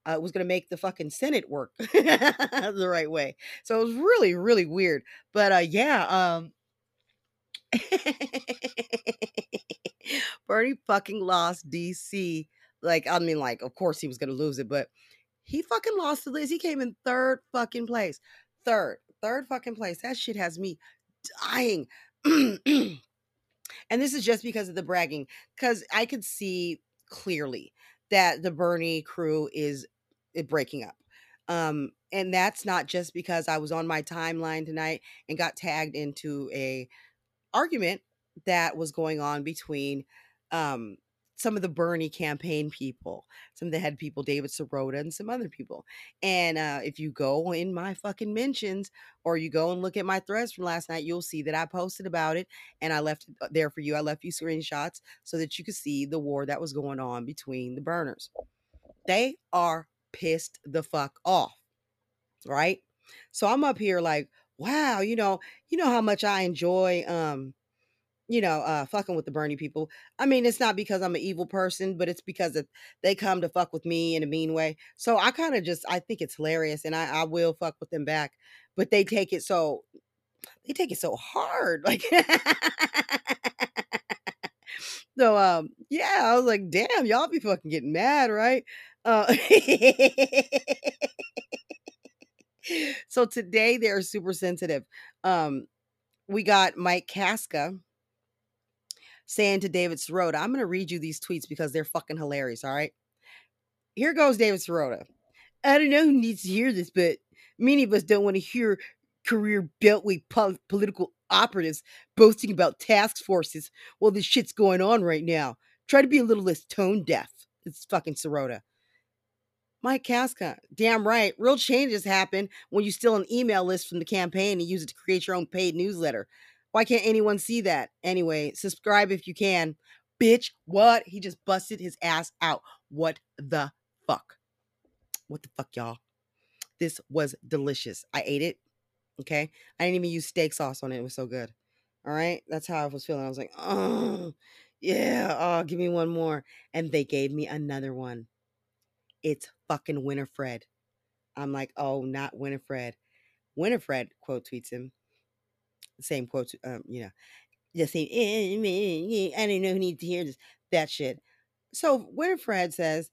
uh, was going to make the fucking Senate work the right way. So it was really, really weird. But uh, yeah, um, Bernie fucking lost DC. Like, I mean, like, of course he was going to lose it, but he fucking lost the Liz. He came in third fucking place. Third, third fucking place. That shit has me dying. and this is just because of the bragging, because I could see clearly that the Bernie crew is it breaking up. Um, and that's not just because I was on my timeline tonight and got tagged into a argument that was going on between um some of the Bernie campaign people, some of the head people, David Sirota and some other people. And uh, if you go in my fucking mentions or you go and look at my threads from last night, you'll see that I posted about it and I left it uh, there for you. I left you screenshots so that you could see the war that was going on between the burners. They are pissed the fuck off. Right? So I'm up here like, wow, you know, you know how much I enjoy um you know, uh, fucking with the Bernie people. I mean, it's not because I'm an evil person, but it's because of, they come to fuck with me in a mean way. So I kind of just, I think it's hilarious, and I, I will fuck with them back. But they take it so, they take it so hard, like. so um, yeah, I was like, damn, y'all be fucking getting mad, right? Uh, so today they're super sensitive. Um, we got Mike Casca saying to David Sirota, I'm going to read you these tweets because they're fucking hilarious. All right. Here goes David Sirota. I don't know who needs to hear this, but many of us don't want to hear career beltway po- political operatives boasting about task forces while this shit's going on right now. Try to be a little less tone deaf. It's fucking Sirota. Mike Casca, damn right. Real changes happen when you steal an email list from the campaign and use it to create your own paid newsletter. Why can't anyone see that? Anyway, subscribe if you can. Bitch, what? He just busted his ass out. What the fuck? What the fuck, y'all? This was delicious. I ate it. Okay. I didn't even use steak sauce on it. It was so good. All right. That's how I was feeling. I was like, oh, yeah. Oh, give me one more. And they gave me another one it's fucking Winifred. I'm like, oh, not Winifred. Winifred quote tweets him. Same quote, um, you know, just saying, eh, I don't know who needs to hear this, that shit. So Winifred says,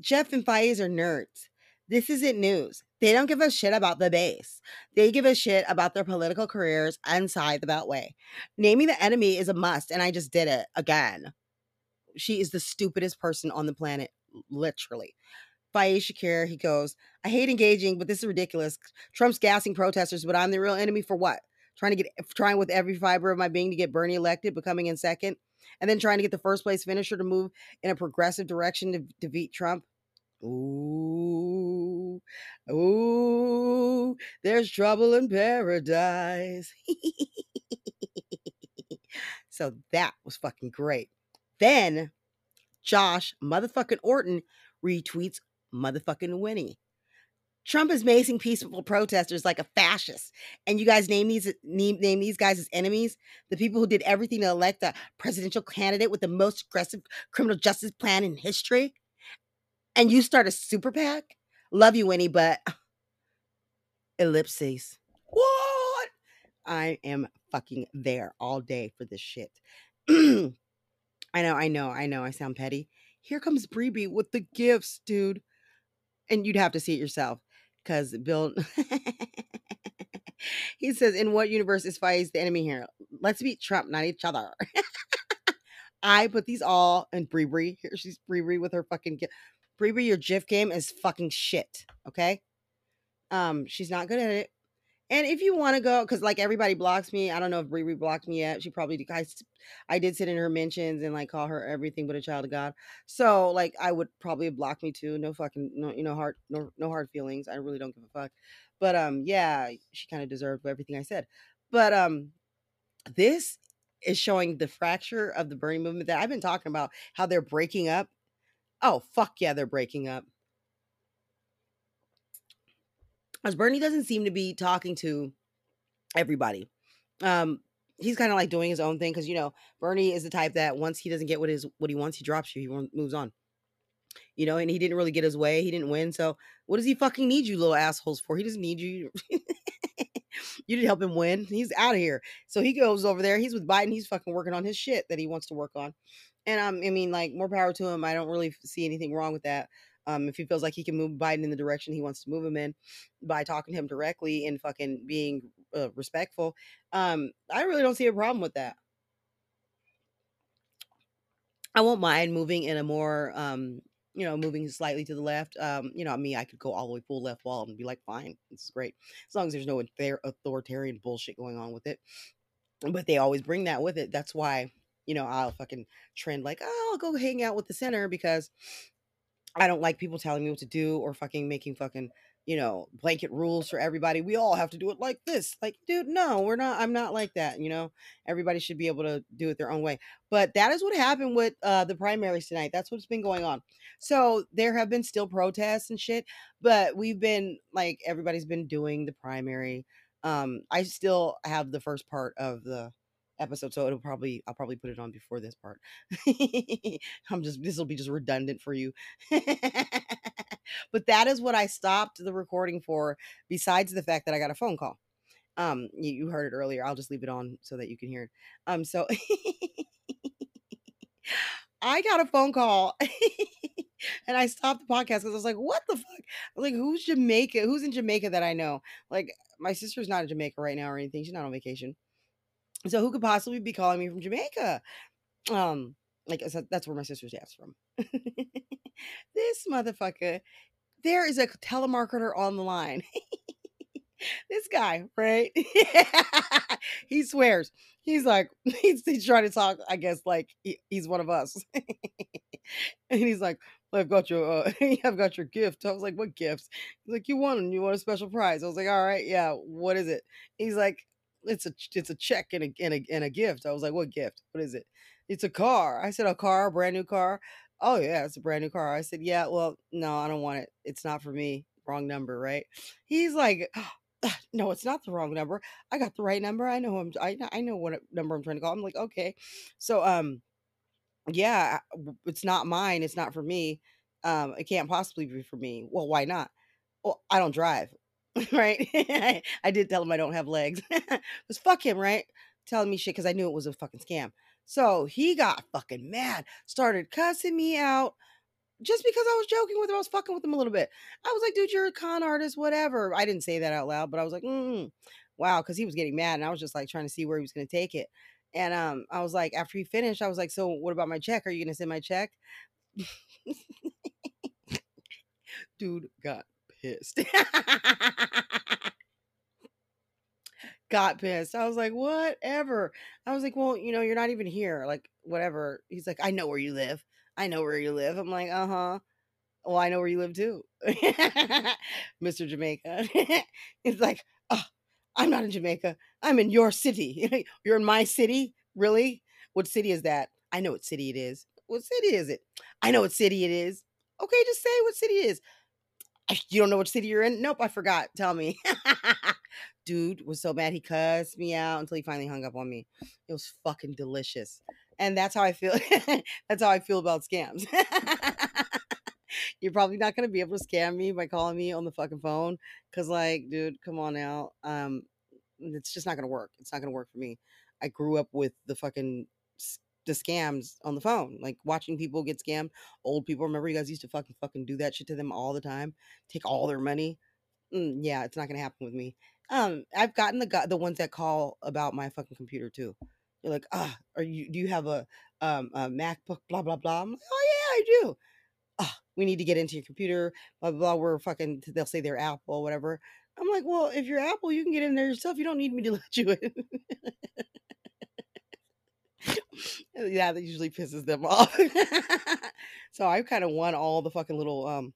Jeff and Faiz are nerds. This isn't news. They don't give a shit about the base. They give a shit about their political careers inside the Beltway. Naming the enemy is a must, and I just did it again. She is the stupidest person on the planet, literally. Faiz Shakir, he goes, I hate engaging, but this is ridiculous. Trump's gassing protesters, but I'm the real enemy for what? Trying to get eh, trying with every fiber of my being to get Bernie elected, but coming in second, and then trying to get the first place finisher to move in a progressive direction to defeat Trump. Ooh, ooh, there's trouble in paradise. so that was fucking great. Then Josh motherfucking Orton retweets motherfucking Winnie. Trump is macing peaceful protesters like a fascist. And you guys name these name, name these guys as enemies? The people who did everything to elect a presidential candidate with the most aggressive criminal justice plan in history? And you start a super PAC? Love you, Winnie, but ellipses. What? I am fucking there all day for this shit. I know, I know, I know. I sound petty. Here comes Bree with the gifts, dude. And you'd have to see it yourself because Bill. he says, "In what universe is Faiz the enemy here? Let's beat Trump, not each other." I put these all in Bree Bree. Here she's Bree Bree with her fucking gift. Bree Bree, your GIF game is fucking shit. Okay. Um, she's not good at it. And if you want to go, because like everybody blocks me, I don't know if Bree blocked me yet. She probably did. I, I did sit in her mentions and like call her everything but a child of God. So like I would probably block me too. No fucking no, you know, hard no no hard feelings. I really don't give a fuck. But um, yeah, she kind of deserved everything I said. But um, this is showing the fracture of the Bernie movement that I've been talking about. How they're breaking up. Oh fuck yeah, they're breaking up. As Bernie doesn't seem to be talking to everybody. Um, he's kind of like doing his own thing because you know Bernie is the type that once he doesn't get what his what he wants, he drops you. He moves on. You know, and he didn't really get his way. He didn't win. So what does he fucking need you little assholes for? He doesn't need you. you didn't help him win. He's out of here. So he goes over there. He's with Biden. He's fucking working on his shit that he wants to work on. And um, I mean, like more power to him. I don't really see anything wrong with that. Um, if he feels like he can move Biden in the direction he wants to move him in by talking to him directly and fucking being uh, respectful, um, I really don't see a problem with that. I won't mind moving in a more, um, you know, moving slightly to the left. Um, you know, me, I could go all the way full left wall and be like, fine, this is great. As long as there's no authoritarian bullshit going on with it. But they always bring that with it. That's why, you know, I'll fucking trend like, oh, I'll go hang out with the center because I don't like people telling me what to do or fucking making fucking, you know, blanket rules for everybody. We all have to do it like this. Like, dude, no, we're not. I'm not like that. You know, everybody should be able to do it their own way. But that is what happened with uh, the primaries tonight. That's what's been going on. So there have been still protests and shit, but we've been like, everybody's been doing the primary. Um, I still have the first part of the episode, so it'll probably I'll probably put it on before this part. I'm just this will be just redundant for you. but that is what I stopped the recording for, besides the fact that I got a phone call. Um, you, you heard it earlier. I'll just leave it on so that you can hear it. Um, so I got a phone call and I stopped the podcast because I was like, what the fuck? like, who's Jamaica? Who's in Jamaica that I know? Like, my sister's not in Jamaica right now or anything. She's not on vacation. So who could possibly be calling me from Jamaica? Um, like I said, that's where my sister's dad's from. this motherfucker, there is a telemarketer on the line. this guy, right? he swears. He's like, he's, he's trying to talk, I guess, like he, he's one of us. and he's like, I've got your, uh, I've got your gift. I was like, what gifts? He's like, you won, you want a special prize. I was like, all right, yeah, what is it? He's like, it's a it's a check and a, and a and a gift. I was like, what gift? What is it? It's a car. I said, a car, a brand new car. Oh yeah, it's a brand new car. I said, yeah. Well, no, I don't want it. It's not for me. Wrong number, right? He's like, no, it's not the wrong number. I got the right number. I know I'm. I I know what number I'm trying to call. I'm like, okay. So um, yeah, it's not mine. It's not for me. Um, it can't possibly be for me. Well, why not? Well, I don't drive. right? I, did tell him I don't have legs. Was fuck him, right? Telling me shit because I knew it was a fucking scam. So he got fucking mad, started cussing me out just because I was joking with him. I was fucking with him a little bit. I was like, dude, you're a con artist, whatever. I didn't say that out loud, but I was like, mm, wow, because he was getting mad. And I was just like trying to see where he was going to take it. And um, I was like, after he finished, I was like, so what about my check? Are you going to send my check? dude got pissed. got pissed. I was like, whatever. I was like, well, you know, you're not even here. Like, whatever. He's like, I know where you live. I know where you live. I'm like, uh huh. Well, I know where you live too, Mr. Jamaica. He's like, oh, I'm not in Jamaica. I'm in your city. You're in my city? Really? What city is that? I know what city it is. What city is it? I know what city it is. Okay, just say what city it is you don't know which city you're in? Nope, I forgot. Tell me. Dude was so mad he cussed me out until he finally hung up on me. It was fucking delicious. And that's how I feel. that's how I feel about scams. You're probably not gonna be able to scam me by calling me on the fucking phone. Cause like, dude, come on now. Um, it's just not gonna work. It's not gonna work for me. I grew up with the fucking the scams on the phone, like watching people get scammed. Old people, remember you guys used to fucking fucking do that shit to them all the time, take all their money. Mm, yeah, it's not gonna happen with me. Um, I've gotten the the ones that call about my fucking computer too. They're like, ah, are you? Do you have a um a MacBook? Blah blah blah. I'm like, oh yeah, I do. Ah, we need to get into your computer. Blah blah. blah. We're fucking. They'll say they're Apple, whatever. I'm like, well, if you're Apple, you can get in there yourself. You don't need me to let you in. Yeah, that usually pisses them off. so I kind of won all the fucking little um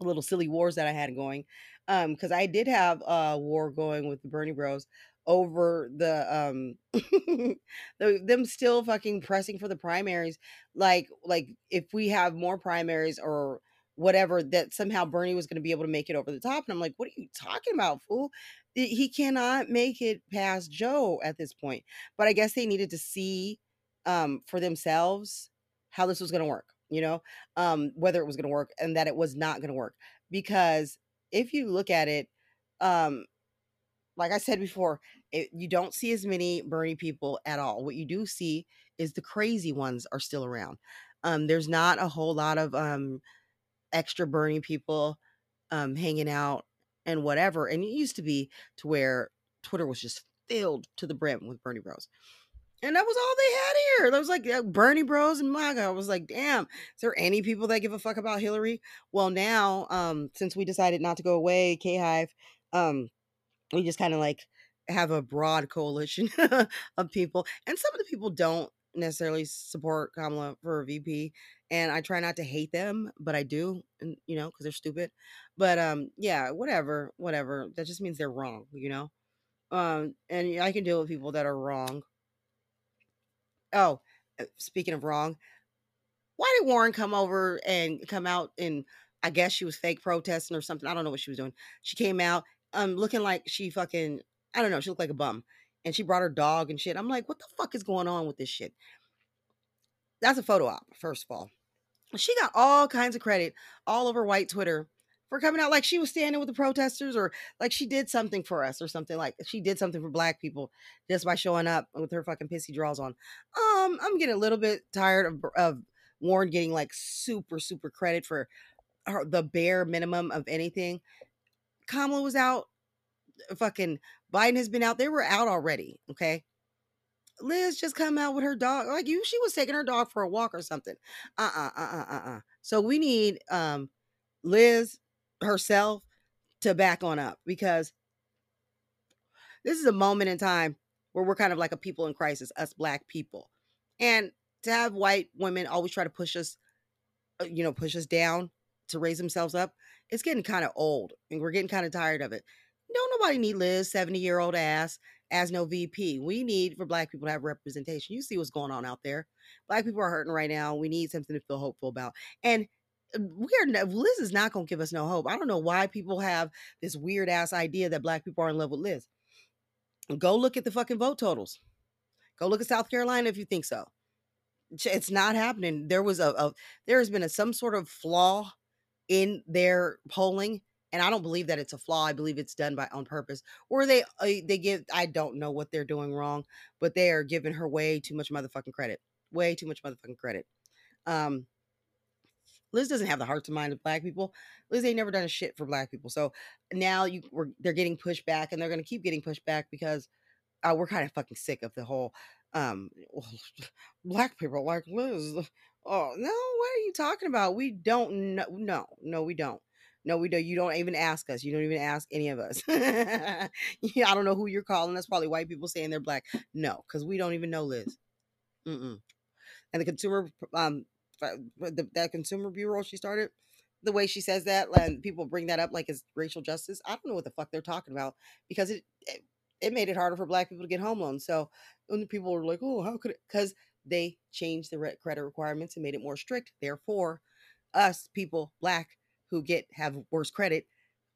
little silly wars that I had going. Um, because I did have a war going with the Bernie Bros over the um the, them still fucking pressing for the primaries like like if we have more primaries or whatever that somehow Bernie was going to be able to make it over the top and I'm like what are you talking about fool he cannot make it past Joe at this point but I guess they needed to see um for themselves how this was going to work you know um whether it was going to work and that it was not going to work because if you look at it um like I said before, it, you don't see as many Bernie people at all. What you do see is the crazy ones are still around. Um, there's not a whole lot of um, extra Bernie people um, hanging out and whatever. And it used to be to where Twitter was just filled to the brim with Bernie Bros. And that was all they had here. That was like uh, Bernie Bros and MAGA. I was like, damn, is there any people that give a fuck about Hillary? Well, now, um, since we decided not to go away, K Hive, um, we just kind of like have a broad coalition of people and some of the people don't necessarily support kamala for vp and i try not to hate them but i do and you know because they're stupid but um yeah whatever whatever that just means they're wrong you know um and i can deal with people that are wrong oh uh, speaking of wrong why did warren come over and come out and i guess she was fake protesting or something i don't know what she was doing she came out um looking like she fucking I don't know, she looked like a bum. And she brought her dog and shit. I'm like, what the fuck is going on with this shit? That's a photo op, first of all. She got all kinds of credit all over white Twitter for coming out like she was standing with the protesters or like she did something for us or something like she did something for black people just by showing up with her fucking pissy draws on. Um, I'm getting a little bit tired of, of Warren getting like super, super credit for her, the bare minimum of anything. Kamala was out. Fucking Biden has been out. They were out already. Okay. Liz just come out with her dog. Like you, she was taking her dog for a walk or something. Uh-uh, uh-uh, uh-uh. So we need um Liz herself to back on up because this is a moment in time where we're kind of like a people in crisis, us black people. And to have white women always try to push us, uh, you know, push us down to raise themselves up, it's getting kind of old and we're getting kind of tired of it. Don't nobody need Liz, 70 year old ass, as no VP. We need for black people to have representation. You see what's going on out there. Black people are hurting right now. We need something to feel hopeful about. And uh, we are Liz is not going to give us no hope. I don't know why people have this weird ass idea that black people are in love with Liz. Go look at the fucking vote totals. Go look at South Carolina if you think so. It's not happening. There was a, a there has been a, some sort of flaw in their polling and I don't believe that it's a flaw. I believe it's done by on purpose, or they uh, they give. I don't know what they're doing wrong, but they are giving her way too much motherfucking credit. Way too much motherfucking credit. Um, Liz doesn't have the hearts and mind of black people. Liz ain't never done a shit for black people. So now you we're, they're getting pushed back, and they're going to keep getting pushed back because uh, we're kind of fucking sick of the whole um black people like Liz. Oh no, what are you talking about? We don't know. No, no, we don't. No, we don't. You don't even ask us. You don't even ask any of us. I don't know who you're calling. That's probably white people saying they're black. No, because we don't even know Liz. Mm-mm. And the consumer, um, the, that consumer bureau she started, the way she says that, and people bring that up like it's racial justice. I don't know what the fuck they're talking about because it, it it made it harder for black people to get home loans. So when people were like, "Oh, how could it?" Because they changed the credit requirements and made it more strict. Therefore, us people, black, who get have worse credit,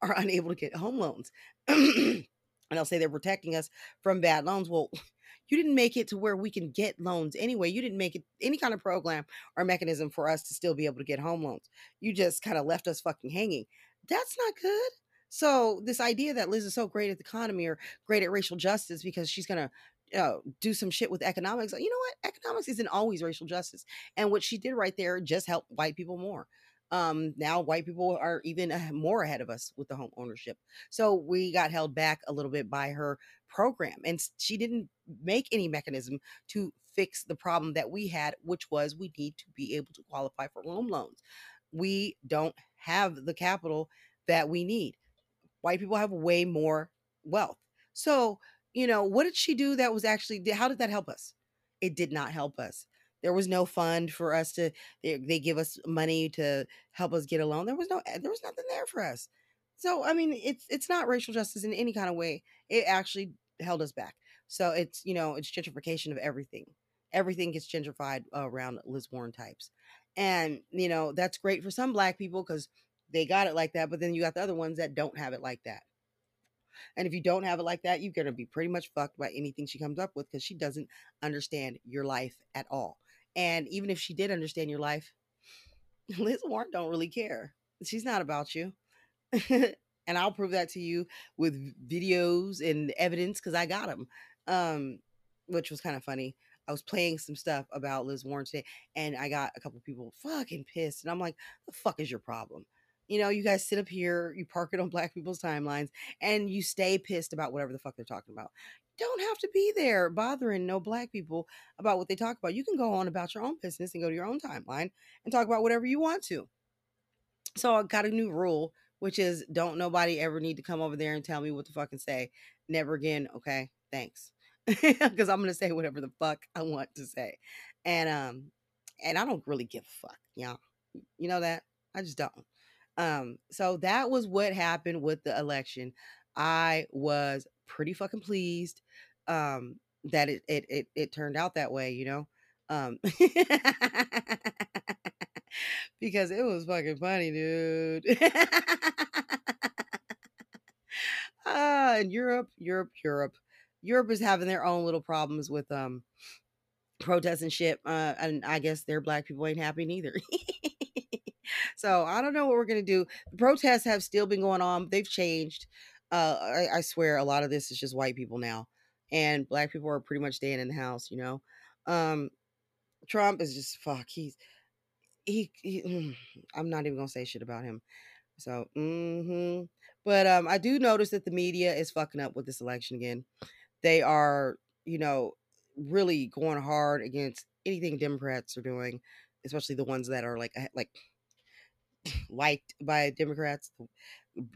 are unable to get home loans. and they'll say they're protecting us from bad loans. Well, you didn't make it to where we can get loans anyway. You didn't make it any kind of program or mechanism for us to still be able to get home loans. You just kind of left us fucking hanging. That's not good. So this idea that Liz is so great at the economy or great at racial justice because she's gonna uh, do some shit with economics. You know what? Economics isn't always racial justice, and what she did right there just helped white people more. Um, now white people are even more ahead of us with the home ownership. So we got held back a little bit by her program, and she didn't make any mechanism to fix the problem that we had, which was we need to be able to qualify for home loans. We don't have the capital that we need white people have way more wealth. So, you know, what did she do that was actually, how did that help us? It did not help us. There was no fund for us to, they, they give us money to help us get a loan. There was no, eh, there was nothing there for us. So, I mean, it's, it's not racial justice in any kind of way. It actually held us back. So it's, you know, it's gentrification of everything. Everything gets gentrified around Liz Warren types. And, you know, that's great for some black people because they got it like that, but then you got the other ones that don't have it like that. And if you don't have it like that, you're going to be pretty much fucked by anything she comes up with because she doesn't understand your life at all. And even if she did understand your life, Liz Warren don't really care. She's not about you. and I'll prove that to you with videos and evidence because I got them, um, which was kind of funny. I was playing some stuff about Liz Warren today, and I got a couple people fucking pissed, and I'm like, "The fuck is your problem?" you know, you guys sit up here, you park it on black people's timelines, and you stay pissed about whatever the fuck they're talking about. Don't have to be there bothering no black people about what they talk about. You can go on about your own business and go to your own timeline and talk about whatever you want to. So I got a new rule, which is don't nobody ever need to come over there and tell me what to fucking say. Never again. Okay. Thanks. Because I'm gonna say whatever the fuck I want to say. And um and I don't really give a fuck, y'all. You know that? I just don't. Um, so that was what happened with the election. I was pretty fucking pleased um that it it it, it turned out that way, you know. Um because it was fucking funny, dude. ah, in Europe, Europe, Europe. Europe is having their own little problems with um protests and shit. Uh, and I guess their black people ain't happy neither. So I don't know what we're gonna do. The protests have still been going on. They've changed. Uh, I, I swear, a lot of this is just white people now, and black people are pretty much staying in the house. You know, um, Trump is just fuck. He's he, he mm, I'm not even gonna say shit about him. So, mm-hmm. but um, I do notice that the media is fucking up with this election again. They are, you know, really going hard against anything Democrats are doing, especially the ones that are like like liked by Democrats,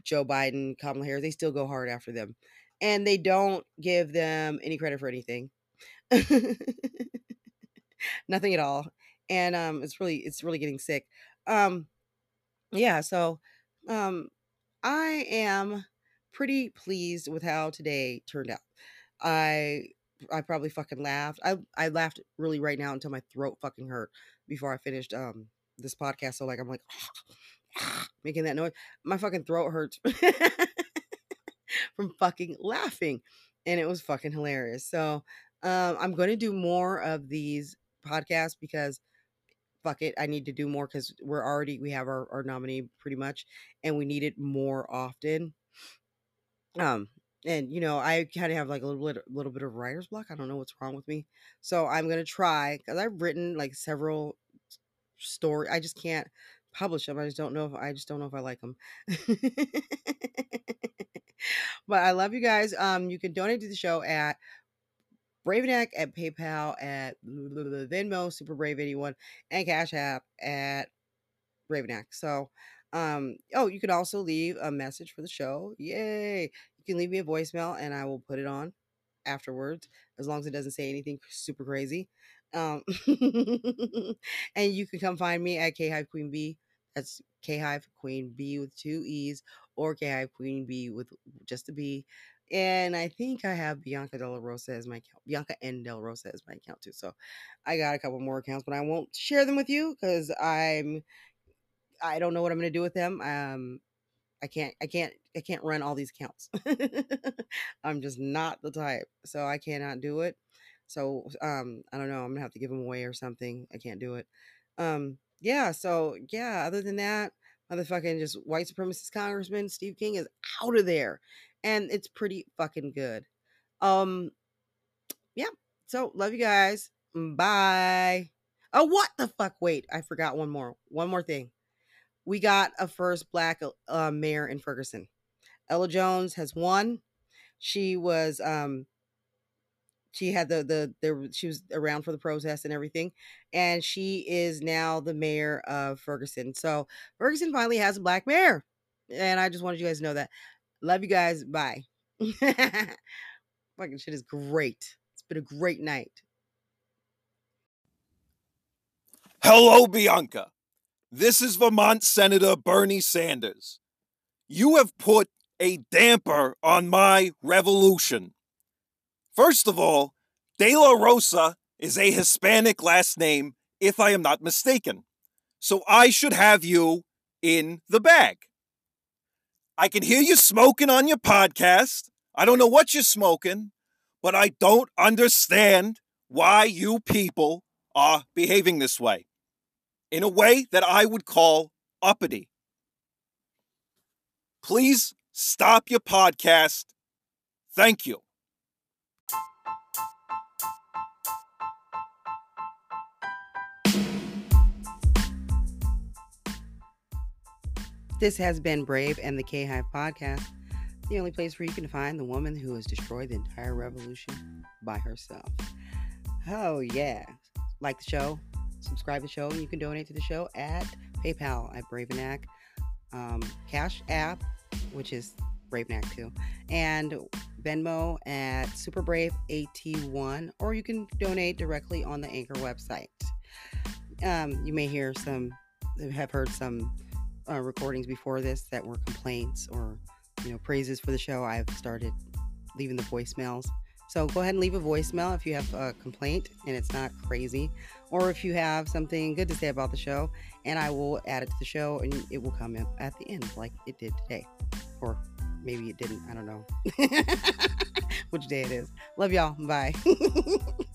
Joe Biden, Kamala Harris, they still go hard after them. And they don't give them any credit for anything. Nothing at all. And um it's really it's really getting sick. Um yeah, so um I am pretty pleased with how today turned out. I I probably fucking laughed. I I laughed really right now until my throat fucking hurt before I finished um this podcast. So like I'm like making that noise. My fucking throat hurts from fucking laughing. And it was fucking hilarious. So um, I'm going to do more of these podcasts because fuck it. I need to do more because we're already, we have our, our nominee pretty much and we need it more often. Um, and you know, I kind of have like a little bit, little bit of writer's block. I don't know what's wrong with me. So I'm going to try because I've written like several story. I just can't publish them. I just don't know if I just don't know if I like them. but I love you guys. Um, you can donate to the show at Bravenac at PayPal at Venmo Super Brave 81 and Cash App at Bravenac. So um oh you can also leave a message for the show. Yay. You can leave me a voicemail and I will put it on afterwards as long as it doesn't say anything super crazy. Um, and you can come find me at K Hive Queen B. That's K Hive Queen B with two E's or K Hive Queen B with just a B. And I think I have Bianca Della Rosa as my account. Bianca and Del Rosa as my account too. So I got a couple more accounts, but I won't share them with you because I'm I don't know what I'm gonna do with them. Um I can't I can't I can't run all these accounts. I'm just not the type. So I cannot do it. So um, I don't know. I'm gonna have to give them away or something. I can't do it. Um, yeah. So yeah. Other than that, motherfucking just white supremacist congressman Steve King is out of there. And it's pretty fucking good. Um yeah. So love you guys. Bye. Oh, what the fuck? Wait, I forgot one more. One more thing. We got a first black uh, mayor in Ferguson. Ella Jones has won. She was um she had the the she was around for the protest and everything and she is now the mayor of ferguson so ferguson finally has a black mayor and i just wanted you guys to know that. Love you guys bye. Fucking shit is great. It's been a great night. Hello bianca. This is vermont senator bernie sanders. You have put a damper on my revolution First of all, De La Rosa is a Hispanic last name, if I am not mistaken. So I should have you in the bag. I can hear you smoking on your podcast. I don't know what you're smoking, but I don't understand why you people are behaving this way in a way that I would call uppity. Please stop your podcast. Thank you. This has been Brave and the K Hive podcast, the only place where you can find the woman who has destroyed the entire revolution by herself. Oh, yeah. Like the show, subscribe to the show, and you can donate to the show at PayPal at Bravenak, um, Cash App, which is Bravenak too, and Venmo at SuperBraveAT1, or you can donate directly on the Anchor website. Um, you may hear some, have heard some uh, recordings before this that were complaints or you know praises for the show, I've started leaving the voicemails. So go ahead and leave a voicemail if you have a complaint and it's not crazy, or if you have something good to say about the show, and I will add it to the show and it will come in at the end like it did today, or maybe it didn't. I don't know which day it is. Love y'all. Bye.